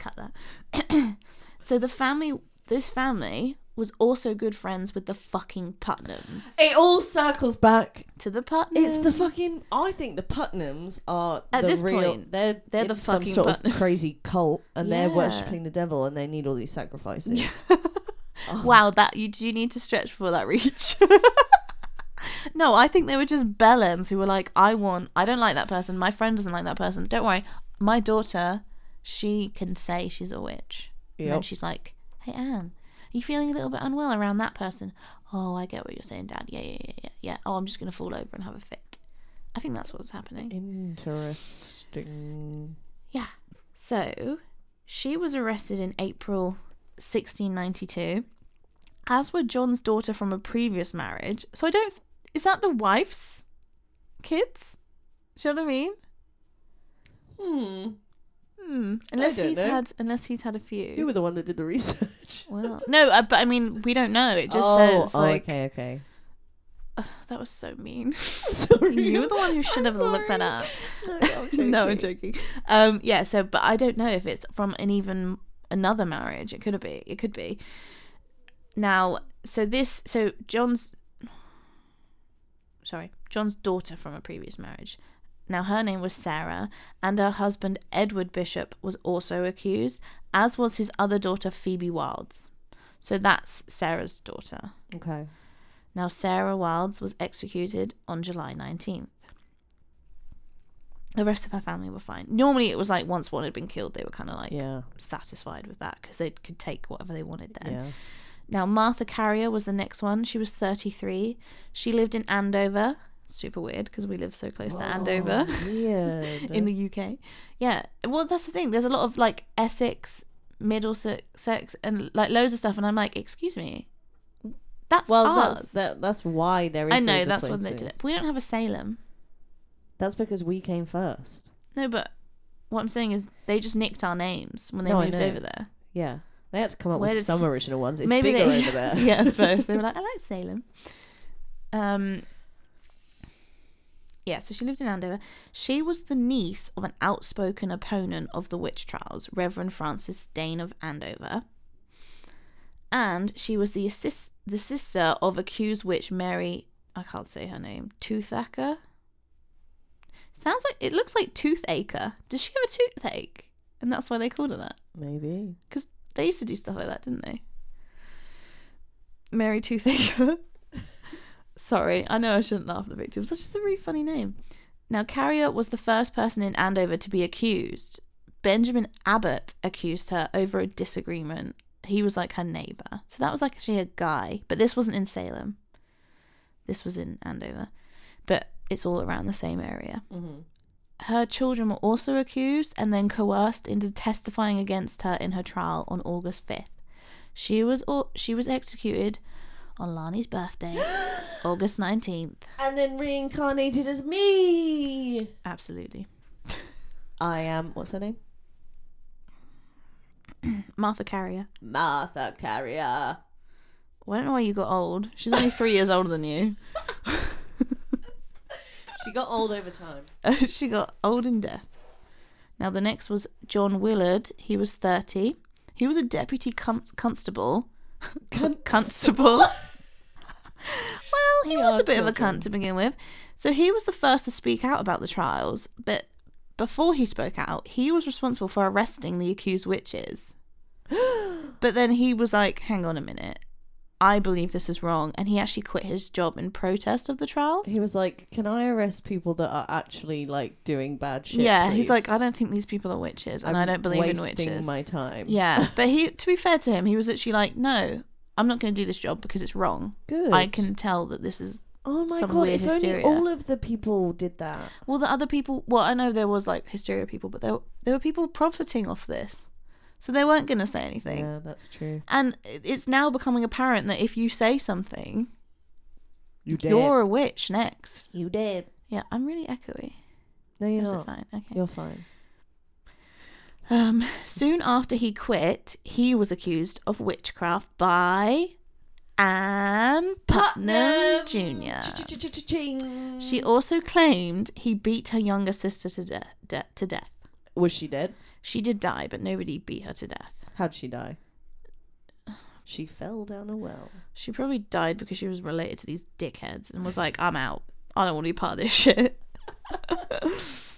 Cut that. so the family, this family was also good friends with the fucking Putnams. It all circles back. To the Putnams. It's the fucking. I think the Putnams are At the this real. point, they're they're the some fucking sort Putnam. of crazy cult, and they're worshipping the devil, and they need all these sacrifices. Wow, that you do you need to stretch before that reach? no, I think they were just bellends who were like, I want, I don't like that person. My friend doesn't like that person. Don't worry, my daughter, she can say she's a witch. And then she's like, Hey Anne, are you feeling a little bit unwell around that person? Oh, I get what you're saying, Dad. Yeah, yeah, yeah, yeah. yeah. Oh, I'm just gonna fall over and have a fit. I think that's what's happening. Interesting. Yeah. So she was arrested in April 1692, as were John's daughter from a previous marriage. So I don't. Is that the wife's kids? Do you know what I mean? Hmm. Hmm. Unless he's know. had. Unless he's had a few. You were the one that did the research. well, no, uh, but I mean, we don't know. It just oh, says oh, like okay, okay. that was so mean. Sorry. you were the one who should have looked that up. No, I'm no, I'm joking. joking. Um, yeah. So, but I don't know if it's from an even another marriage. It could be. It could be. Now, so this, so John's, sorry, John's daughter from a previous marriage. Now, her name was Sarah, and her husband Edward Bishop was also accused, as was his other daughter Phoebe Wildes. So that's Sarah's daughter. Okay. Now, Sarah Wildes was executed on July 19th. The rest of her family were fine. Normally, it was like once one had been killed, they were kind of like Yeah. satisfied with that because they could take whatever they wanted then. Yeah. Now, Martha Carrier was the next one. She was 33. She lived in Andover. Super weird because we live so close to Andover Oh, Weird. in the UK. Yeah. Well, that's the thing. There's a lot of like Essex, Middlesex, and like loads of stuff. And I'm like, excuse me, That's Well, ours. that's that, that's why there is. I know that's when they did it. But we don't have a Salem. That's because we came first. No, but what I'm saying is they just nicked our names when they No, moved over there. Yeah, they had to come up Where with some original ones. It's Maybe bigger they over there. yeah, I suppose they were like, I like Salem. Um. Yeah, so she lived in Andover. She was the niece of an outspoken opponent of the witch trials, Reverend Francis Dane of Andover. And she was the assist- the sister of accused witch Mary, I can't say her name, Toothaker. Sounds like it looks like Toothaker. Does she have a toothache? And that's why they called her that. Maybe. Because they used to do stuff like that, didn't they? Mary Toothaker. Sorry, I know I shouldn't laugh at the victims. That's just a really funny name. Now, Carrier was the first person in Andover to be accused. Benjamin Abbott accused her over a disagreement. He was like her neighbor. So that was like actually a guy. But this wasn't in Salem. This was in Andover. But it's all around the same area Mm-hmm. her children were also accused and then coerced into testifying against her in her trial on August 5th. She was she was executed on Lani's birthday, August 19th. And then reincarnated as me. Absolutely. I am. What's her name? Martha Carrier. Martha Carrier. Well, I don't know why you got old. She's only three years older than you. She got old over time. she got old in death. Now, the next was John Willard. He was 30. He was a deputy com- constable. constable. well, he was a bit of a cunt to begin with. So he was the first to speak out about the trials, but before he spoke out, he was responsible for arresting the accused witches. but then he was like, hang on a minute. I believe this is wrong. And he actually quit his job in protest of the trials. He was like, "Can I arrest people that are actually like doing bad shit?" yeah, he's like, I don't think these people are witches, and I I'm don't believe in wasting witches. my time. Yeah, but he, to be fair to him, he was actually like, no, I'm not going to do this job because it's wrong. good. I can tell that this is. Oh my some god! weird If hysteria. only all of the people did that. Well, the other people. Well, I know there was like hysteria people, but there there were people profiting off this, so they weren't going to say anything. Yeah, that's true. And it's now becoming apparent that if you say something, You did. you're a witch next. You did. Yeah, I'm really echoey. No, you're Is not. fine? Okay. You're fine. Um, soon after he quit, he was accused of witchcraft by Anne Putnam Jr. She also claimed he beat her younger sister to, de- de- to death. Was she dead? She did die, but nobody beat her to death. How'd she die? She fell down a well. She probably died because she was related to these dickheads and was like, I'm out. I don't want to be part of this shit.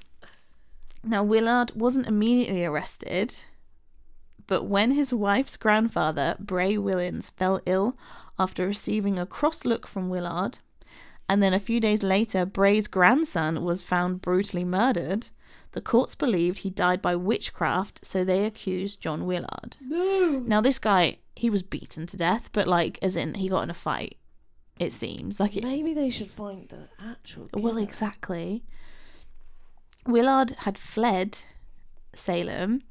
now, Willard wasn't immediately arrested, but when his wife's grandfather, Bray Wilkins, fell ill after receiving a cross look from Willard, and then a few days later, Bray's grandson was found brutally murdered, the courts believed he died by witchcraft, so they accused John Willard. No. Now this guy, he was beaten to death, but like as in he got in a fight. It seems like it. Maybe they should find the actual. Well, exactly. Willard had fled Salem,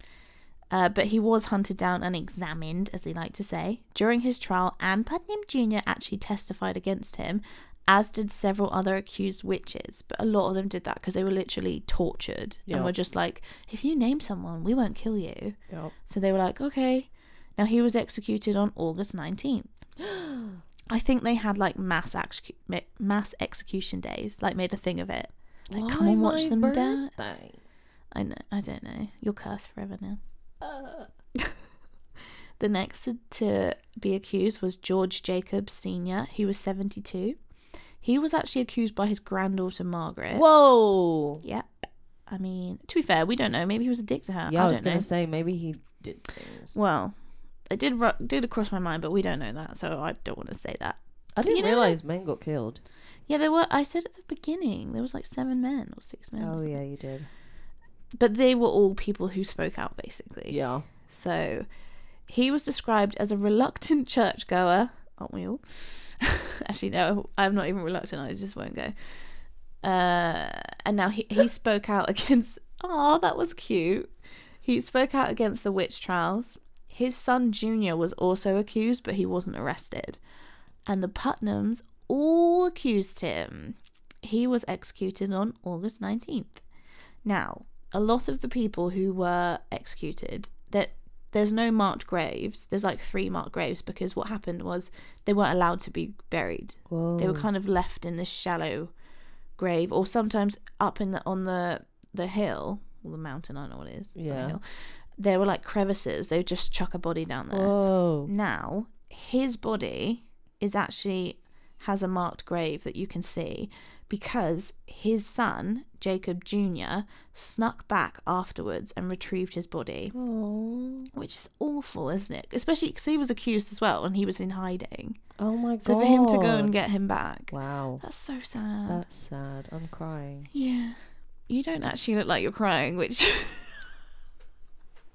uh, but he was hunted down and examined, as they like to say. During his trial, Anne Putnam Jr. actually testified against him, as did several other accused witches. But a lot of them did that because they were literally tortured Yeah. and were just like, if you name someone, we won't kill you. Yep. So they were like, okay. Now he was executed on August 19th. I think they had like mass mass execution days, like made a thing of it. Like, come Why and watch them die. I know, I don't know. You're cursed forever now. Uh, The next to, to be accused was George Jacobs Sr. He was 72. He was actually accused by his granddaughter Margaret. Whoa. Yep. I mean, to be fair, we don't know. Maybe he was a dick to her. Yeah, I, I was gonna know. say maybe he did things. Well, it did ru- did cross my mind, but we don't know that, so I don't want to say that. I didn't you know- realize men got killed. Yeah, there were. I said at the beginning there was like seven men or six men. Oh yeah, you did. But they were all people who spoke out, basically. Yeah. So he was described as a reluctant churchgoer. Aren't we all? Actually, no, I'm not even reluctant. I just won't go. Uh, and now he, he spoke out against. Oh, that was cute. He spoke out against the witch trials. His son Junior was also accused, but he wasn't arrested. And the Putnams all accused him. He was executed on August 19th. Now, a lot of the people who were executed, that there's no marked graves. There's like three marked graves because what happened was they weren't allowed to be buried. Whoa. They were kind of left in this shallow grave, or sometimes up in the on the the hill or the mountain. I don't know what it is. It's not a Yeah. hill. There were like crevices. They would just chuck a body down there. Whoa. Now his body is actually has a marked grave that you can see because his son Jacob Jr. snuck back afterwards and retrieved his body, Oh. which is awful, isn't it? Especially because he was accused as well and he was in hiding. Oh my god. So for him to go and get him back, Wow. that's so sad. That's sad. I'm crying. Yeah. You don't actually look like you're crying, which I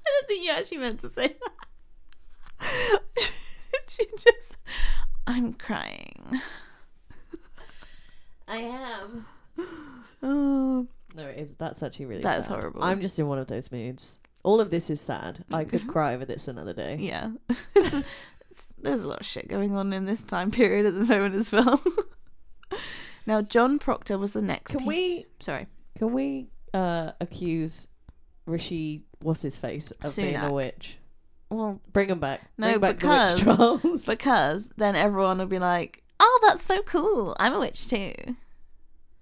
don't think you actually meant to say that. she just I'm crying. I am. Oh No, it is. That's actually really That is sad. horrible. I'm just in one of those moods. All of this is sad. I could cry over this another day. yeah. There's a lot of shit going on in this time period at the moment as well. now John Proctor was the next. Can he- we Sorry. can we uh accuse Rishi what's his face of being a Sunak. witch? Well, Bring him back. No, back because- the because then everyone will be like, "Oh, that's so cool! I'm a witch too,"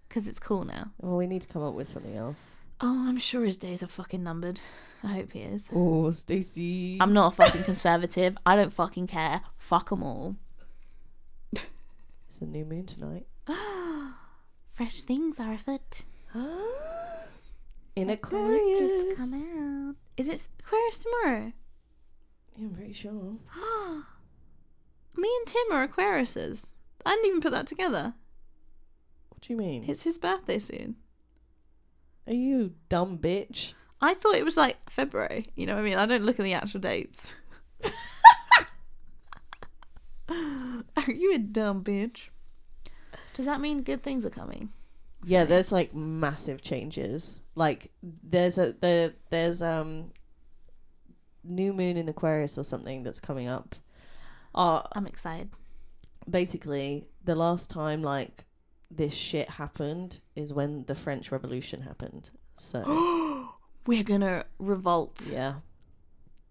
because it's cool now. well, we need to come up with something else. Oh, I'm sure his days are fucking numbered. I hope he is. Oh, Stacey. I'm not a fucking conservative. I don't fucking care. Fuck them all. It's a new moon tonight. Fresh things are afoot. In Just Aquarius. come out. Is it Aquarius tomorrow? Yeah, I'm pretty sure. Me and Tim are Aquariuses. I didn't even put that together. What do you mean? It's his birthday soon. Are you dumb bitch? I thought it was like February. You know what I mean? I don't look at the actual dates. are you a dumb bitch? Does that mean good things are coming? Yeah, there's like massive changes. Like there's a there there's um new moon in Aquarius or something that's coming up. Uh I'm excited. basically the last time like this shit happened is when the French Revolution happened. So We're gonna revolt. yeah.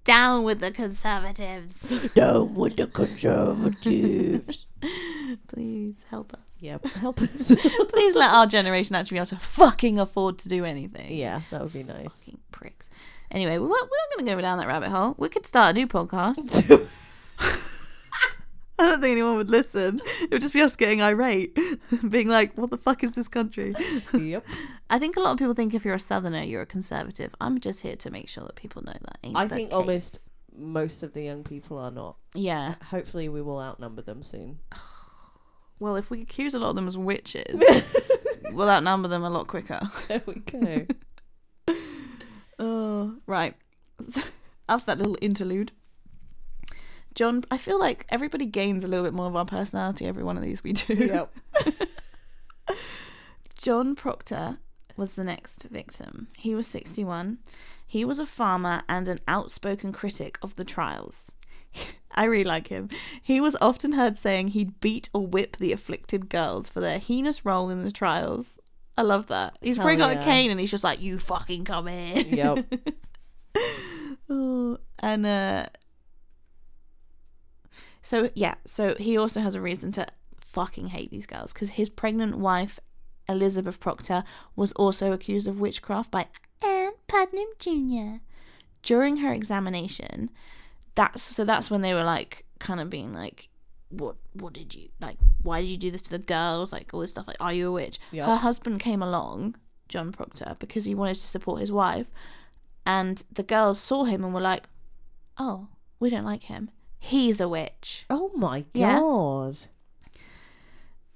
Down with the conservatives. Down with the conservatives. Please help us. yeah, help us. Please let our generation actually be able to fucking afford to do anything. yeah, that would be nice. Fucking pricks. Anyway, we're, we're not going to go down that rabbit hole. We could start a new podcast. I don't think anyone would listen. It would just be us getting irate, being like, what the fuck is this country? yep. I think a lot of people think if you're a southerner, you're a conservative. I'm just here to make sure that people know that ain't I think case. almost most of the young people are not. Yeah. Hopefully we will outnumber them soon. Well, if we accuse a lot of them as witches, we'll outnumber them a lot quicker. There we go. Oh, right. After that little interlude, John, I feel like everybody gains a little bit more of our personality every one of these we do. yep. John Proctor was the next victim. He was 61. He was a farmer and an outspoken critic of the trials. I really like him. He was often heard saying he'd beat or whip the afflicted girls for their heinous role in the trials. I love that. He's Hell probably got yeah. a cane and he's just like, "You fucking come here." Yep. oh, and uh, so yeah, so he also has a reason to fucking hate these girls because his pregnant wife Elizabeth Proctor was also accused of witchcraft by Anne Putnam Jr. During her examination, that's so that's when they were like kind of being like, "What? What did you like? Why did you do this to the girls? Like all this stuff. Like, are you a witch?" Yep. Her husband came along, John Proctor, because he wanted to support his wife, and the girls saw him and were like, "Oh, we don't like him. He's a witch." Oh my Yeah. god.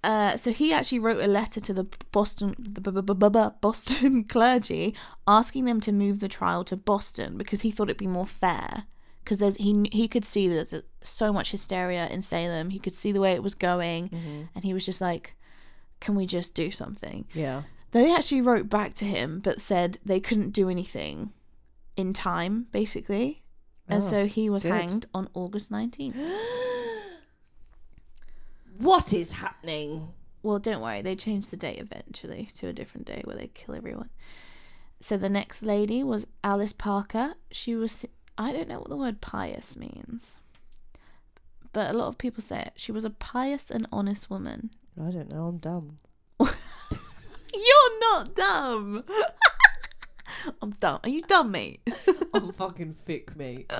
Uh, so he actually wrote a letter to the Boston the b- b- b- Boston clergy asking them to move the trial to Boston because he thought it'd be more fair. Because there's he he could see there's so much hysteria in Salem. He could see the way it was going, mm-hmm. and he was just like, "Can we just do something?" Yeah. They actually wrote back to him but said they couldn't do anything in time, basically. oh, And Oh, so he was good. hanged on August 19th. What is happening? Well, don't worry, they changed the date eventually to a different day where they kill everyone. So the next lady was Alice Parker. She was I don't know what the word pious means. But a lot of people say it. She was a pious and honest woman. I don't know. I'm dumb. You're not dumb. I'm dumb. Are you dumb, mate? I'm fucking thick, mate.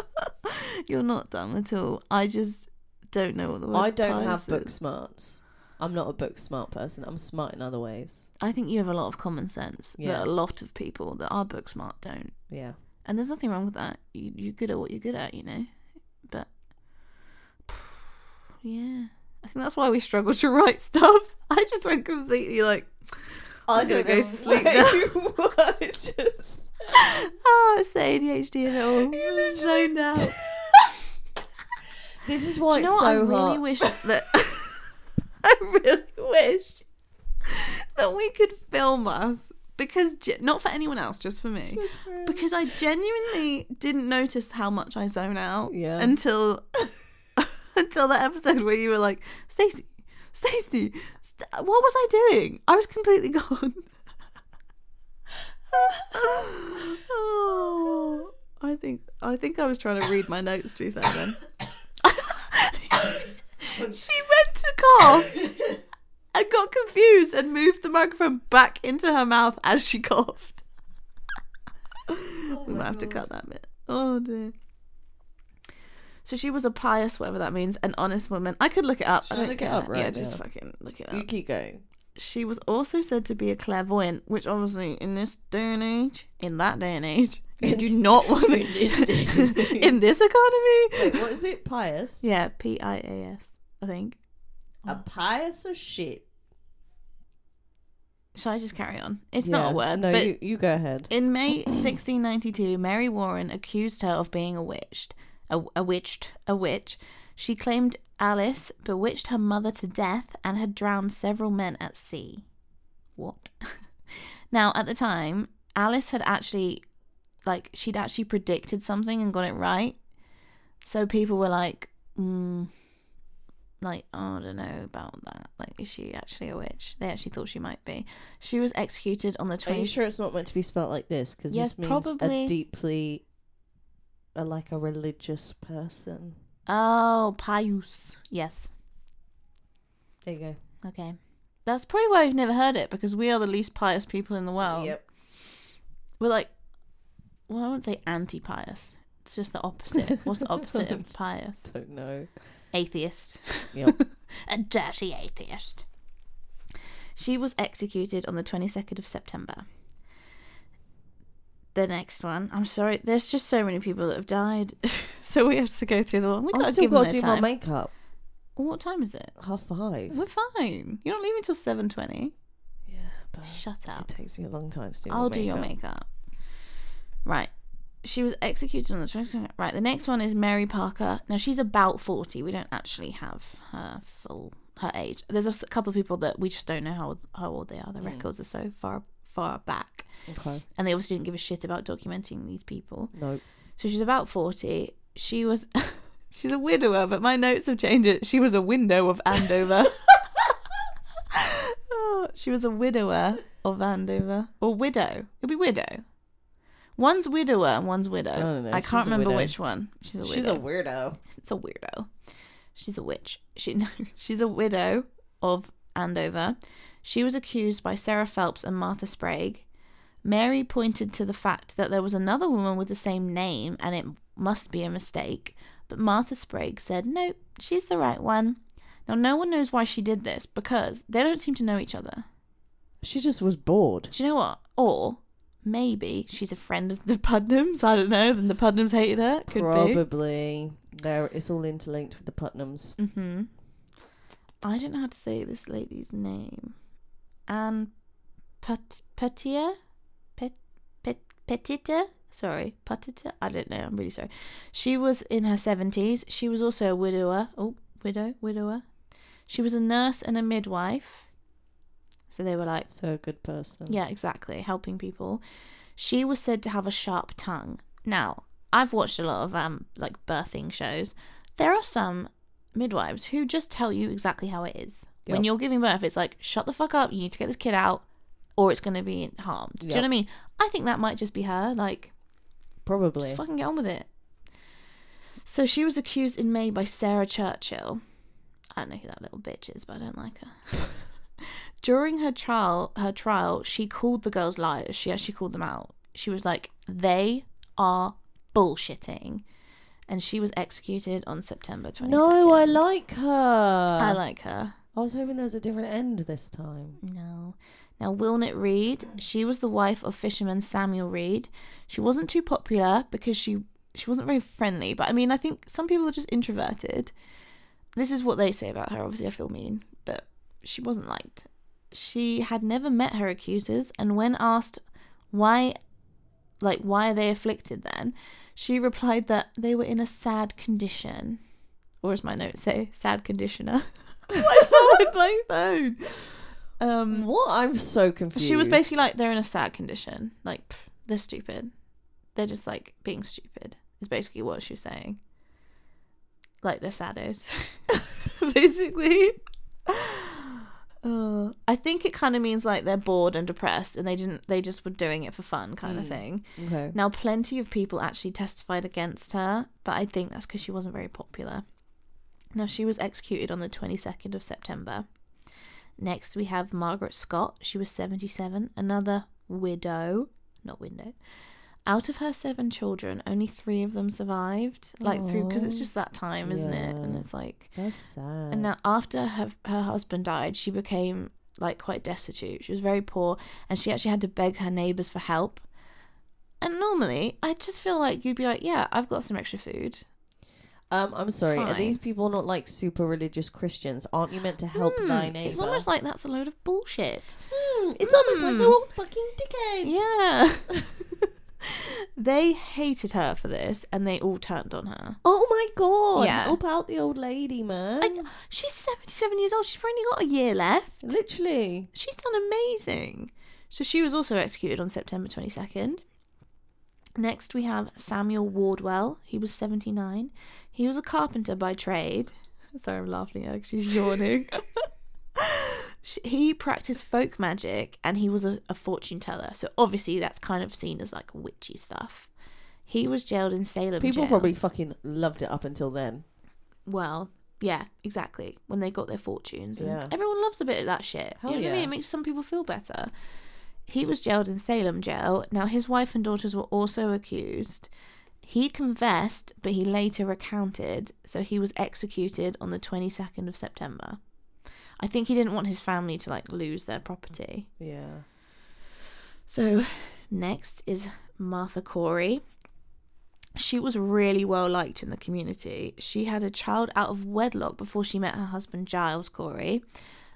You're not dumb at all. I just don't know what the word I don't have pious book smarts. I'm not a book smart person. I'm smart in other ways. I think you have a lot of common sense Yeah. that a lot of people that are book smart don't. Yeah. And there's nothing wrong with that. You, you're good at what you're good at, you know. But yeah, I think that's why we struggle to write stuff. I just went completely like, I I'm gonna don't go to sleep now. just oh, it's the ADHD it all. You zoned out. This is why Do you know it's what? I so really hot. wish that I really wish that we could film us because not for anyone else, just for me. Because I genuinely didn't notice how much I zone out Yeah. until until that episode where you were like, Stacey, Stacey, st- what was I doing? I was completely gone. oh, I think I think I was trying to read my notes. To be fair, then she went to cough and got confused and moved the microphone back into her mouth as she coughed. Oh we might have to cut that bit. Oh dear. So she was a pious, whatever that means, an honest woman. I could look it up. Shall I I don't look it care. up yeah, right just fucking look it You up. keep going. She was also said to be a clairvoyant, which obviously in this day and age, in that day and age, you do not want to In this day in this economy. Wait, what is it? Pious? Yeah, P I A S. I think. A pious of shit. Shall I just carry on? It's not a word, No, but you, you go ahead. In May 1692, Mary Warren accused her of being a witch. A, a witched, a witch. She claimed Alice bewitched her mother to death and had drowned several men at sea. What? now, at the time, Alice had actually, like, she'd actually predicted something and got it right. So people were like, mm, like, oh, I don't know about that. Like, is she actually a witch? They actually thought she might be. She was executed on the 20th. Are you sure it's not meant to be spelt like this? Because Yes, this means probably. a deeply, a, like a religious person. Oh, pious. Yes. There you go. Okay. That's probably why we've never heard it because we are the least pious people in the world. Yep. We're like, well, I wouldn't say anti-pious. It's just the opposite. What's the opposite of pious? Don't know. Atheist. Yep. A dirty atheist. She was executed on the 22nd of September. The next one, I'm sorry, there's just so many people that have died, so we have to go through the one. We I've gotta still got to do my makeup. What time is it? Half five. We're fine. You're not leaving till seven twenty. Yeah, but Shut up. it takes me a long time to do. I'll do your makeup. Right. She was executed on the 22nd. Right. The next one is Mary Parker. Now she's about forty. We don't actually have her full her age. There's a couple of people that we just don't know how how old they are. The mm. records are so far far back, Okay. and they obviously didn't give a shit about documenting these people. No. So she's about 40. She was. she's a widower, but my notes have changed it. She was a window of Andover. oh, she was a widower of Andover. Or widow. It'd be widow. One's widower and one's widow. I don't know. I can't a remember widow. which one. She's a widow. She's a weirdo. It's a weirdo. She's a witch. She no, she's a widow of Andover. She was accused by Sarah Phelps and Martha Sprague. Mary pointed to the fact that there was another woman with the same name and it must be a mistake. But Martha Sprague said, "No, she's the right one." Now no one knows why she did this because they don't seem to know each other. She just was bored. Do you know what? Or maybe she's a friend of the Putnams. I don't know. Then the Putnams hated her. Could be. Probably. There, it's all interlinked with the Putnams. Mm-hmm. I don't know how to say this lady's name. Anne Pet Petier? Pet Pet Petita? Sorry, Petita? I don't know. I'm really sorry. She was in her seventies. She was also a widower. Oh, widow, widower. She was a nurse and a midwife. So they were like, So a good person. yeah, exactly, helping people. She was said to have a sharp tongue. Now, I've watched a lot of um like birthing shows. There are some midwives who just tell you exactly how it is. When you're giving birth, it's like, shut the fuck up, you need to get this kid out, or it's going to be harmed. Do you know what I mean? I think that might just be her. Like, Probably. just fucking get on with it. So she was accused in May by Sarah Churchill. I don't know who that little bitch is, but I don't like her. During her trial, her trial, she called the girls liars. She actually called them out. She was like, "They are bullshitting," and she was executed on September twenty second. no, I like her. I like her. I was hoping there was a different end this time. No. Now, Wilnett Reed, she was the wife of fisherman Samuel Reed. She wasn't too popular because she she wasn't very friendly, but I mean, I think some people are just introverted. This is what they say about her. Obviously, I feel mean, but she wasn't liked. She had never met her accusers, and when asked why, like, why are they afflicted then, she replied that they were in a sad condition. Or as my notes say, sad conditioner. With my phone? Um, What? I'm so confused. she was basically like, they're in a sad condition. Like, pff, they're stupid. They're just like being stupid, is basically what she was saying. Like, they're saddos. basically. Uh, I think it kind of means like they're bored and depressed and they didn't, they just were doing it for fun kind of Mm. thing. okay. Now, plenty of people actually testified against her, but I think that's because she wasn't very popular. Now, she was executed on the 22nd of September. Next, we have Margaret Scott. She was 77, another widow, not window. Out of her seven children, only three of them survived. Like, through, because it's just that time, isn't it? And it's like, That's sad. and now after her her husband died, she became like quite destitute. She was very poor, and she actually had to beg her neighbors for help. And normally, I just feel like you'd be like, "Yeah, I've got some extra food." um, I'm sorry. Are these people not like super religious Christians? Aren't you meant to help thy Hmm, neighbor? It's almost like that's a load of bullshit. Hmm, it's almost like Hmm. they're all fucking dickheads. Yeah. they hated her for this, and they all turned on her. Oh my god. Yeah. Help out the old lady, man. She's seventy-seven years old. She's only got a year left. Literally. She's done amazing. So she was also executed on September 22nd. Next, we have Samuel Wardwell. He was 79. He was a carpenter by trade. Sorry, I'm laughing at her 'cause she's yawning. He practiced folk magic and he was a, a fortune teller. So obviously, that's kind of seen as like witchy stuff. He was jailed in Salem. People jail. probably fucking loved it up until then. Well, yeah, exactly. When they got their fortunes. And Yeah. Everyone loves a bit of that shit. Hell you know what I mean? It makes some people feel better. He was jailed in Salem jail. Now, his wife and daughters were also accused. He confessed, but he later recanted, so he was executed on the 22nd of September. I think he didn't want his family to like lose their property. Yeah. So, next is Martha Corey. She was really well liked in the community. She had a child out of wedlock before she met her husband Giles Corey,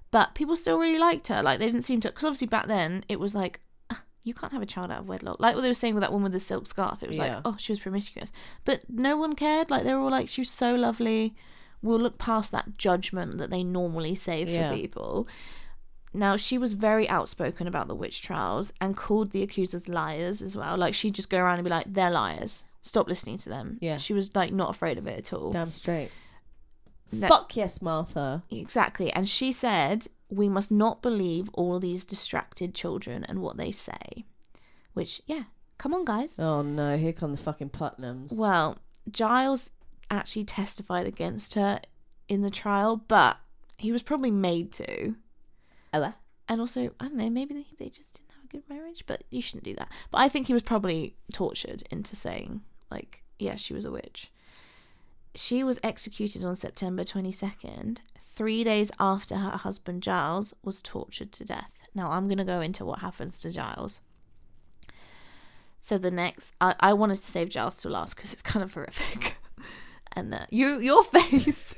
but people still really liked her. Like they didn't seem to, because obviously back then it was like "Ah, you can't have a child out of wedlock. Like what they were saying with that woman with the silk scarf. It was Yeah. like oh she was promiscuous, but no one cared. Like they were all like she was so lovely. We'll look past that judgment that they normally say for Yeah. people. Now, she was very outspoken about the witch trials and called the accusers liars as well. Like, she'd just go around and be like, they're liars. Stop listening to them. Yeah. She was, like, not afraid of it at all. Damn straight. Ne- Fuck yes, Martha. Exactly. And she said, we must not believe all these distracted children and what they say. Which, yeah, come on, guys. Oh no, here come the fucking Putnams. Well, Giles actually testified against her in the trial, but he was probably made to. Oh, Ella. and also I don't know, maybe they, they just didn't have a good marriage, but you shouldn't do that. But I think he was probably tortured into saying like, yeah, she was a witch. She was executed on September 22nd, three days after her husband Giles was tortured to death. Now I'm gonna go into what happens to Giles. So the next, I, I wanted to save Giles to last because it's kind of horrific. and uh, you, your face.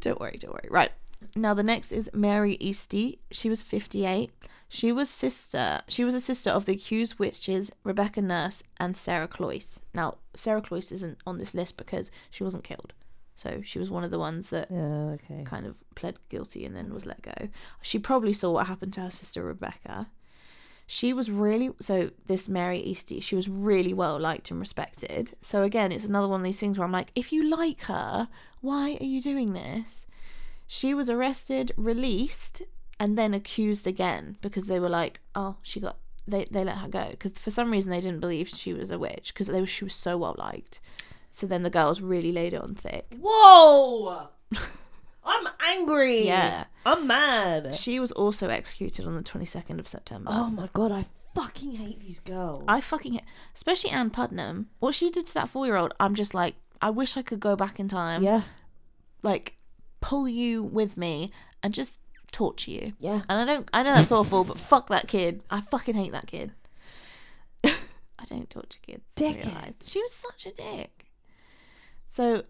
don't worry, don't worry. Right. Now the next is Mary Easty. She was 58. She was sister. She was a sister of the accused witches Rebecca Nurse and Sarah Cloyce. Now Sarah Cloyce isn't on this list because she wasn't killed, so she was one of the ones that Yeah, okay. kind of pled guilty and then was let go. She probably saw what happened to her sister Rebecca. She was really so this Mary Easty, she was really well liked and respected. So again, it's another one of these things where I'm like, if you like her, why are you doing this? She was arrested, released, and then accused again because they were like, oh, she got they they let her go because for some reason they didn't believe she was a witch because they were she was so well liked. So then the girls really laid it on thick. Whoa! I'm angry. Yeah. I'm mad. She was also executed on the 22nd of September. Oh my god, I fucking hate these girls. I fucking hate, especially Anne Putnam. What she did to that four year old, I'm just like, I wish I could go back in time, yeah, like pull you with me and just torture you. yeah. And I don't, I know that's awful, but fuck that kid. I fucking hate that kid. I don't torture kids. in real life. Dickheads. She was such a dick. So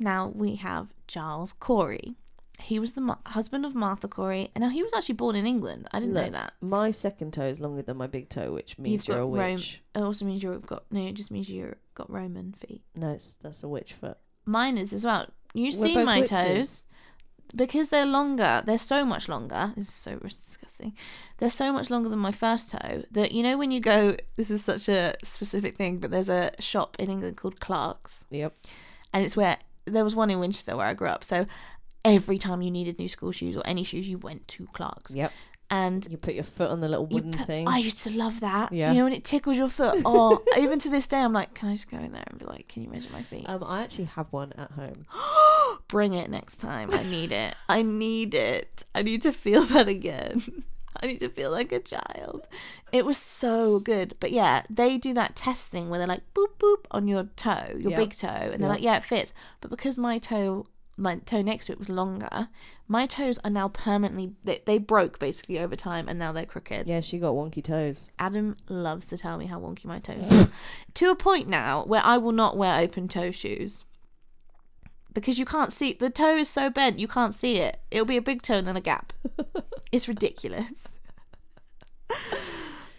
now we have Giles Corey. He was the ma- husband of Martha Corey, and now he was actually born in England. I didn't know that. My second toe is longer than my big toe, which means You've you're a got Rome- witch. It also means you've got no. It just means you've got Roman feet. No, it's, that's a witch foot. Mine is as well. You've We're seen both my witches. toes because they're longer. They're so much longer. This is so disgusting. They're so much longer than my first toe that you know when you go. This is such a specific thing, but there's a shop in England called Clark's, Yep. and it's where there was one in Winchester where I grew up. So every time you needed new school shoes or any shoes, you went to Clark's, Yep. and You put your foot on the little wooden put- thing. I used to love that. Yeah. You know when it tickles your foot. Oh, even to this day, I'm like, can I just go in there and be like, can you measure my feet? Um, I actually have one at home. Bring it next time. I need it. I need it. I need to feel that again. I need to feel like a child. It was so good. But yeah, they do that test thing where they're like boop boop on your toe, your Yeah. big toe, and they're Yeah. like, yeah, it fits. But because my toe my toe next to it was longer, my toes are now permanently they, they broke basically over time and now they're crooked. Yeah, she got wonky toes. Adam loves to tell me how wonky my toes are. to a point now where I will not wear open toe shoes. Because you can't see the toe is so bent you can't see it. It'll be a big toe and then a gap. it's ridiculous.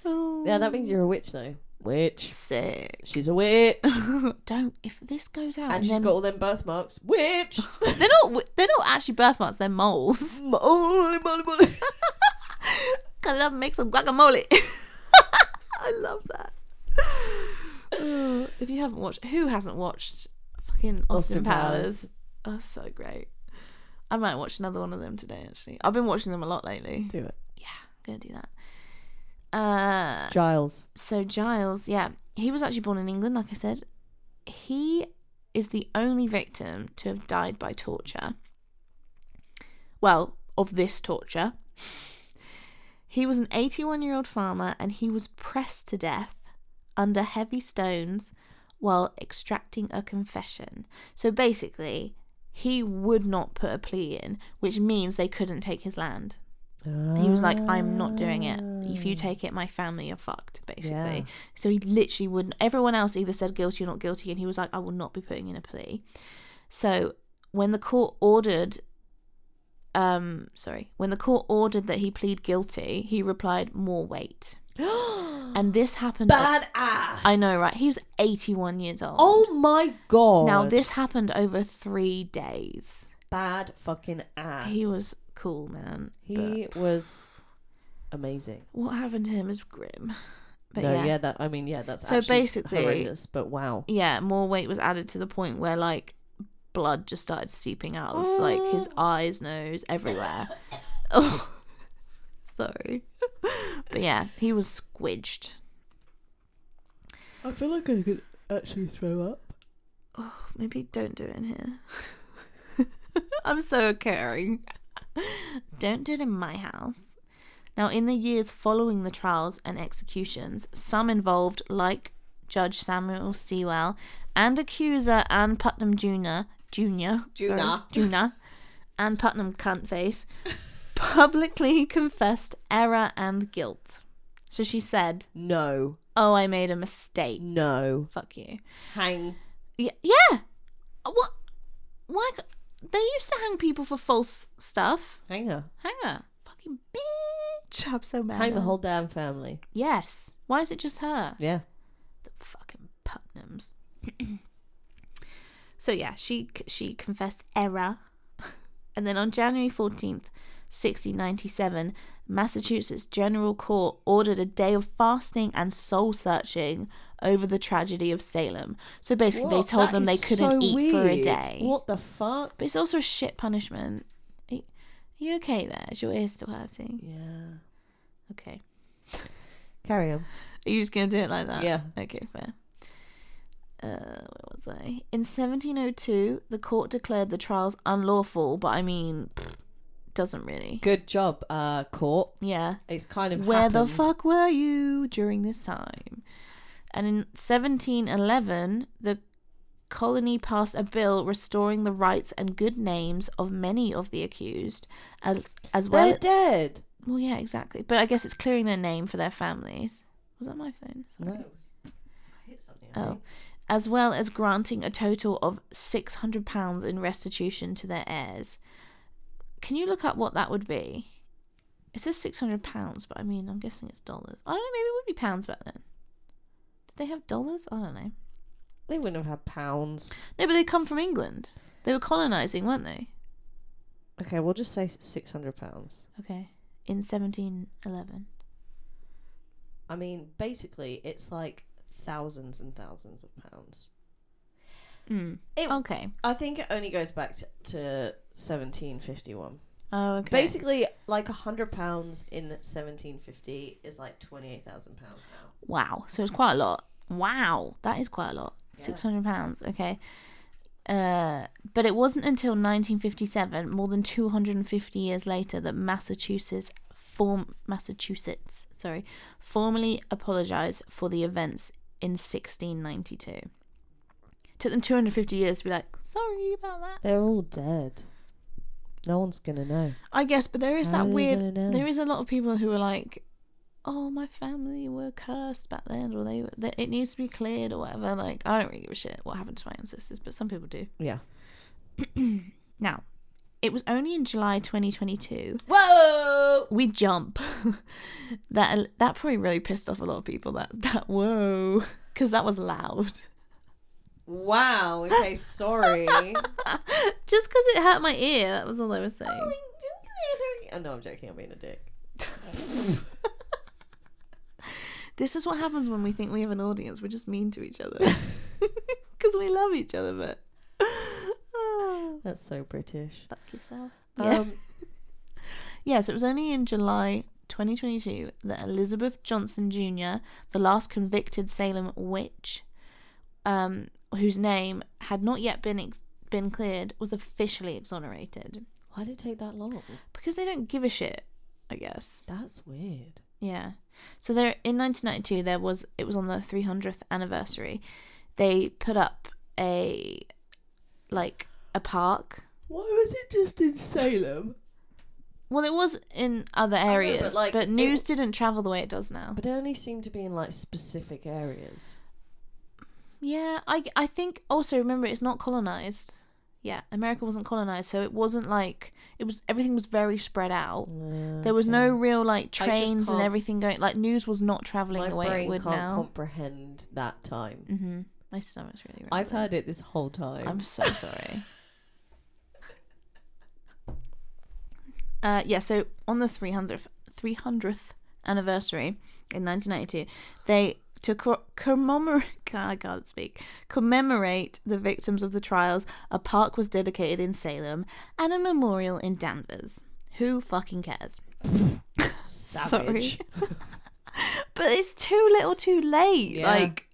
oh, Yeah, that means you're a witch though. Witch. sick. She's a witch. Don't if this goes out and and, she's then got all them birthmarks. Witch. they're not they're not actually birthmarks, they're moles. Oh, molly, molly, molly. Cut it up and make some guacamole. I love that. If you haven't watched, who hasn't watched fucking Austin, Austin Powers? Powers. Oh, so great. I might watch another one of them today. Actually, I've been watching them a lot lately. Do it. Yeah, I'm gonna do that. Uh, Giles. so Giles, yeah, he was actually born in England, like I said. He is the only victim to have died by torture. Well, of this torture. He was an 81 year old farmer and he was pressed to death under heavy stones while extracting a confession. So basically, he would not put a plea in, which means they couldn't take his land. He was like, I'm not doing it. If you take it, my family are fucked, basically. Yeah. So he literally wouldn't. Everyone else either said guilty or not guilty, and he was like, I will not be putting in a plea. So when the court ordered, um, sorry, when the court ordered that he plead guilty, he replied, more weight. And this happened. Badass. I know, right? He was 81 years old. Oh my god. Now this happened over three days. bad fucking ass. He was cool, man. He was amazing. What happened to him is grim. But no, yeah. yeah. that I mean, yeah, that's So basically- horrendous. But wow. yeah, more weight was added to the point where like blood just started seeping out of like his oh. eyes, nose, everywhere. oh, sorry. But yeah, he was squidged. I feel like I could actually throw up. Oh, maybe don't do it in here. I'm so caring. don't do it in my house. Now, in the years following the trials and executions, some involved, like Judge Samuel Sewall and accuser Anne Putnam Jr. Jr. Junior. sorry, Jr. Anne Putnam cuntface publicly confessed error and guilt. So she said, No, "Oh, I made a mistake. no. Fuck you." Hang. Yeah, yeah. What? Why? They used to hang people for false stuff. Hang her. Hang her. Fucking bitch. I'm so mad. Hang the whole damn family. Yes. Why is it just her? Yeah. The fucking Putnams. so yeah, she she confessed error, and then on January fourteenth, sixteen ninety seven, Massachusetts General Court ordered a day of fasting and soul searching over the tragedy of Salem. So basically, they told That them they couldn't so eat for a day. What the fuck? But it's also a shit punishment. Are you, okay there? Is your ear still hurting? Yeah. Okay. Carry on. Are you just gonna do it like that? Yeah. Okay, fair. Uh, where was I? In 1702, the court declared the trials unlawful, but I mean, pfft, doesn't really. Good job, uh, court. Yeah. It's kind of Where the happened. fuck were you during this time? And in 1711, the colony passed a bill restoring the rights and good names of many of the accused, as as well. They're dead. well, yeah, exactly. But I guess it's clearing their name for their families. Was that my phone? Sorry. No. I hit something. I Oh. As well as granting a total of six hundred pounds in restitution to their heirs. Can you look up what that would be? It says six hundred pounds, but I mean, I'm guessing it's dollars. I don't know. Maybe it would be pounds back then. Did they have dollars? I don't know. They wouldn't have had pounds. No, but they come from England. They were colonizing, weren't they? Okay, we'll just say six hundred pounds. Okay, in seventeen eleven. I mean, basically, it's like thousands and thousands of pounds. Mm. It- Okay. I think it only goes back to, to 1751. Oh, okay. Basically, like a hundred pounds in 1750 is like 28,000 pounds now. Wow. So it's quite a lot. Wow, that is quite a lot. Yeah. Six hundred pounds. Okay. Uh, but it wasn't until 1957, more than 250 years later, that Massachusetts form Massachusetts, sorry, formally apologized for the events in 1692. It Took them 250 years to be like, sorry about that. They're all dead. No one's gonna know. I guess, but there is How that weird. There is a lot of people who are like, "Oh, my family were cursed back then, or they, that it needs to be cleared, or whatever." Like, I don't really give a shit what happened to my ancestors, but some people do. Yeah. Now, it was only in July 2022 Whoa! we jump that that probably really pissed off a lot of people. That that whoa, because that was loud. Wow. Okay, sorry. Just because it hurt my ear, that was all I was saying. oh no, I'm joking. I'm being a dick. This is what happens when we think we have an audience. We're just mean to each other because we love each other. But That's so British. fuck yourself. Yeah. Um, Yes, it was only in July 2022 that Elizabeth Johnson Jr., the last convicted Salem witch, um, whose name had not yet been ex- been cleared, was officially exonerated why did it take that long? because they don't give a shit. I guess. That's weird. Yeah. So there in 1992 there was it was on the 300th anniversary. They put up a like a park. Why was it just in Salem? Well, it was in other know, but, areas, but, like, it- news didn't travel the way it does now. But it only seemed to be in like specific areas. Yeah, I I think also remember it's not colonized. Yeah, America wasn't colonized, so it wasn't like it was everything was very spread out. There was no real like trains and everything going like news was not traveling the way it would can't now. comprehend that time. mhm. My stomach's really I've rumbling. heard it this whole time. I'm so sorry. uh, yeah, so on the 300th, 300th anniversary in 1992, they to co- commemorate, I can't speak, commemorate the victims of the trials. A park was dedicated in Salem and a memorial in Danvers. Who fucking cares? Savage. But it's too little, too late. Yeah. Like,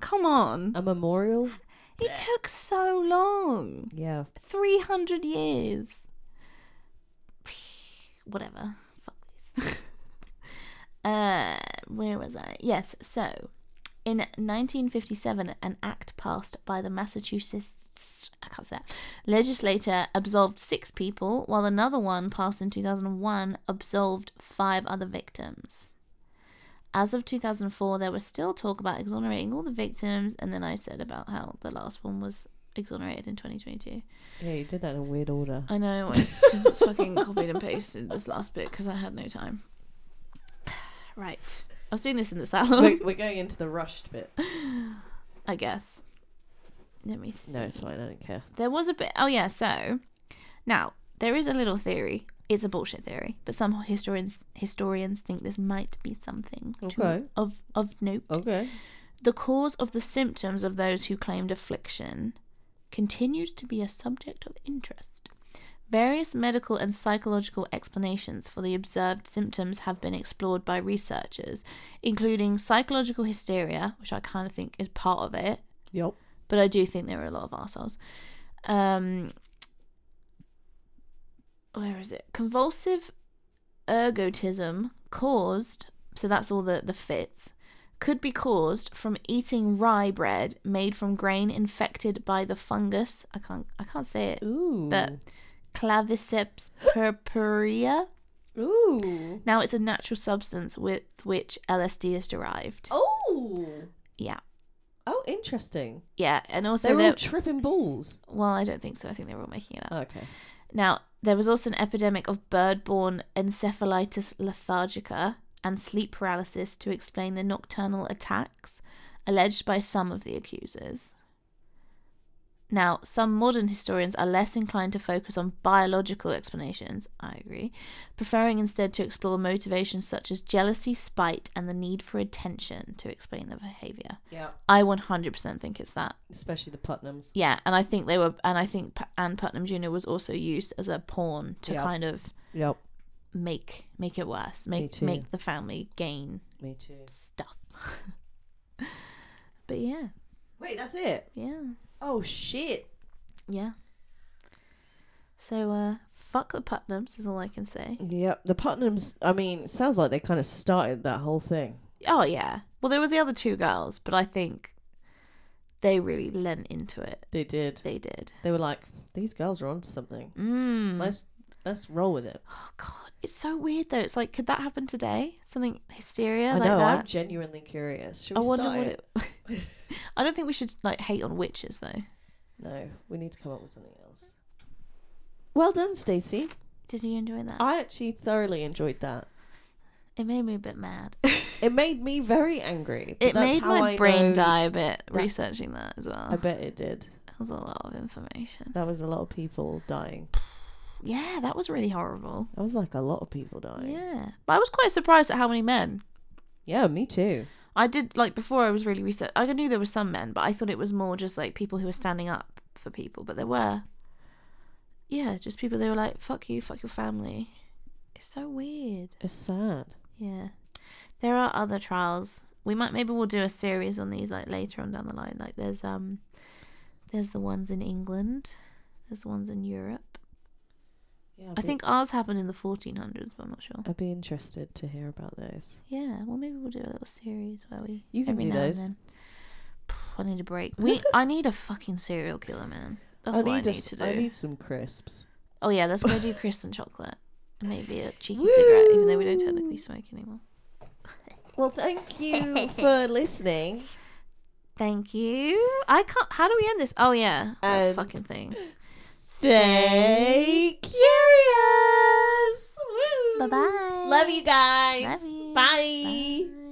come on. A memorial? It took so long. Yeah. 300 years. Whatever. Fuck this. uh, where was I? Yes, so in 1957, an act passed by the Massachusetts I can't say that, legislator absolved six people, while another one passed in 2001 absolved five other victims. As of 2004, there was still talk about exonerating all the victims, and then I said about how the last one was exonerated in 2022. Yeah, you did that in a weird order. I know, because it's fucking copied and pasted this last bit because I had no time. Right. I was doing this in the salon, we're, we're going into the rushed bit. I guess. Let me see. No, it's fine. I don't care. There was a bit. Oh, yeah, so. Now, there is a little theory it's a bullshit theory, but some historians historians think this might be something to- Okay. of of note. Okay. The cause of the symptoms of those who claimed affliction continues to be a subject of interest. Various medical and psychological explanations for the observed symptoms have been explored by researchers, including psychological hysteria, which I kind of think is part of it, Yep. but I do think there are a lot of arseholes. Um, where is it? Convulsive ergotism caused, so that's all the, the fits, could be caused from eating rye bread made from grain infected by the fungus. I can't I can't say it. Ooh. But Claviceps purpurea. Ooh. Now it's a natural substance with which LSD is derived. Oh. Yeah. Oh, interesting. Yeah, and also They're all tripping balls. well, I don't think so. I think they were all making it up. Okay. Now, there was also an epidemic of bird borne encephalitis lethargica and sleep paralysis to explain the nocturnal attacks alleged by some of the accusers. Now, some modern historians are less inclined to focus on biological explanations, I agree, preferring instead to explore motivations such as jealousy, spite, and the need for attention to explain the behaviour. Yeah. I 100% think it's that. Especially the Putnams. Yeah, and I think they were, and I think P- Anne Putnam Jr. was also used as a pawn to Yeah. kind of Yep. make make it worse, make make the family gain Me too. stuff. but yeah, Wait, that's it. yeah, Oh shit. yeah. So uh, fuck the Putnams is all I can say. Yep. The Putnams. I mean, it sounds like they kind of started that whole thing. Oh yeah. Well, there were the other two girls, but I think they really lent into it. They did. They did. They were like, these girls are onto something. Mm. Let's let's roll with it. Oh god, it's so weird though. It's like, could that happen today? Something hysteria I like know. that. I'm genuinely curious. Should I we wonder start what it? it. I don't think we should like hate on witches though. No, we need to come up with something else. Well done, Stacey. Did you enjoy that? I actually thoroughly enjoyed that. it made me a bit mad. It made me very angry. it that's made how my I brain die a bit researching that as well. I bet it did. That was a lot of information. That was a lot of people dying. Yeah, that was really horrible. That was like a lot of people dying. Yeah, but I was quite surprised at how many men. Yeah, me too. I did like before I was really research. I knew there were some men, but I thought it was more just like people who were standing up for people. But there were, yeah, just people. They were like, "Fuck you, fuck your family." It's so weird. It's sad. Yeah, there are other trials. We might maybe we'll do a series on these like later on down the line. Like there's um, there's the ones in England, there's the ones in Europe. Yeah, I think ours happened in the 1400s, but I'm not sure. I'd be interested to hear about those. Yeah, well maybe we'll do a little series where we You can do those. I need a break. We I need a fucking serial killer, man. That's I what I need, a to do. I need some crisps. Oh yeah, let's go do crisps and chocolate. And Maybe a cheeky cigarette, even though we don't technically smoke anymore. Well, thank you for listening. Thank you. I can't. How do we end this? Oh yeah, And- fucking thing. Stay curious. Bye bye. Love you guys. Love you. Bye. Bye.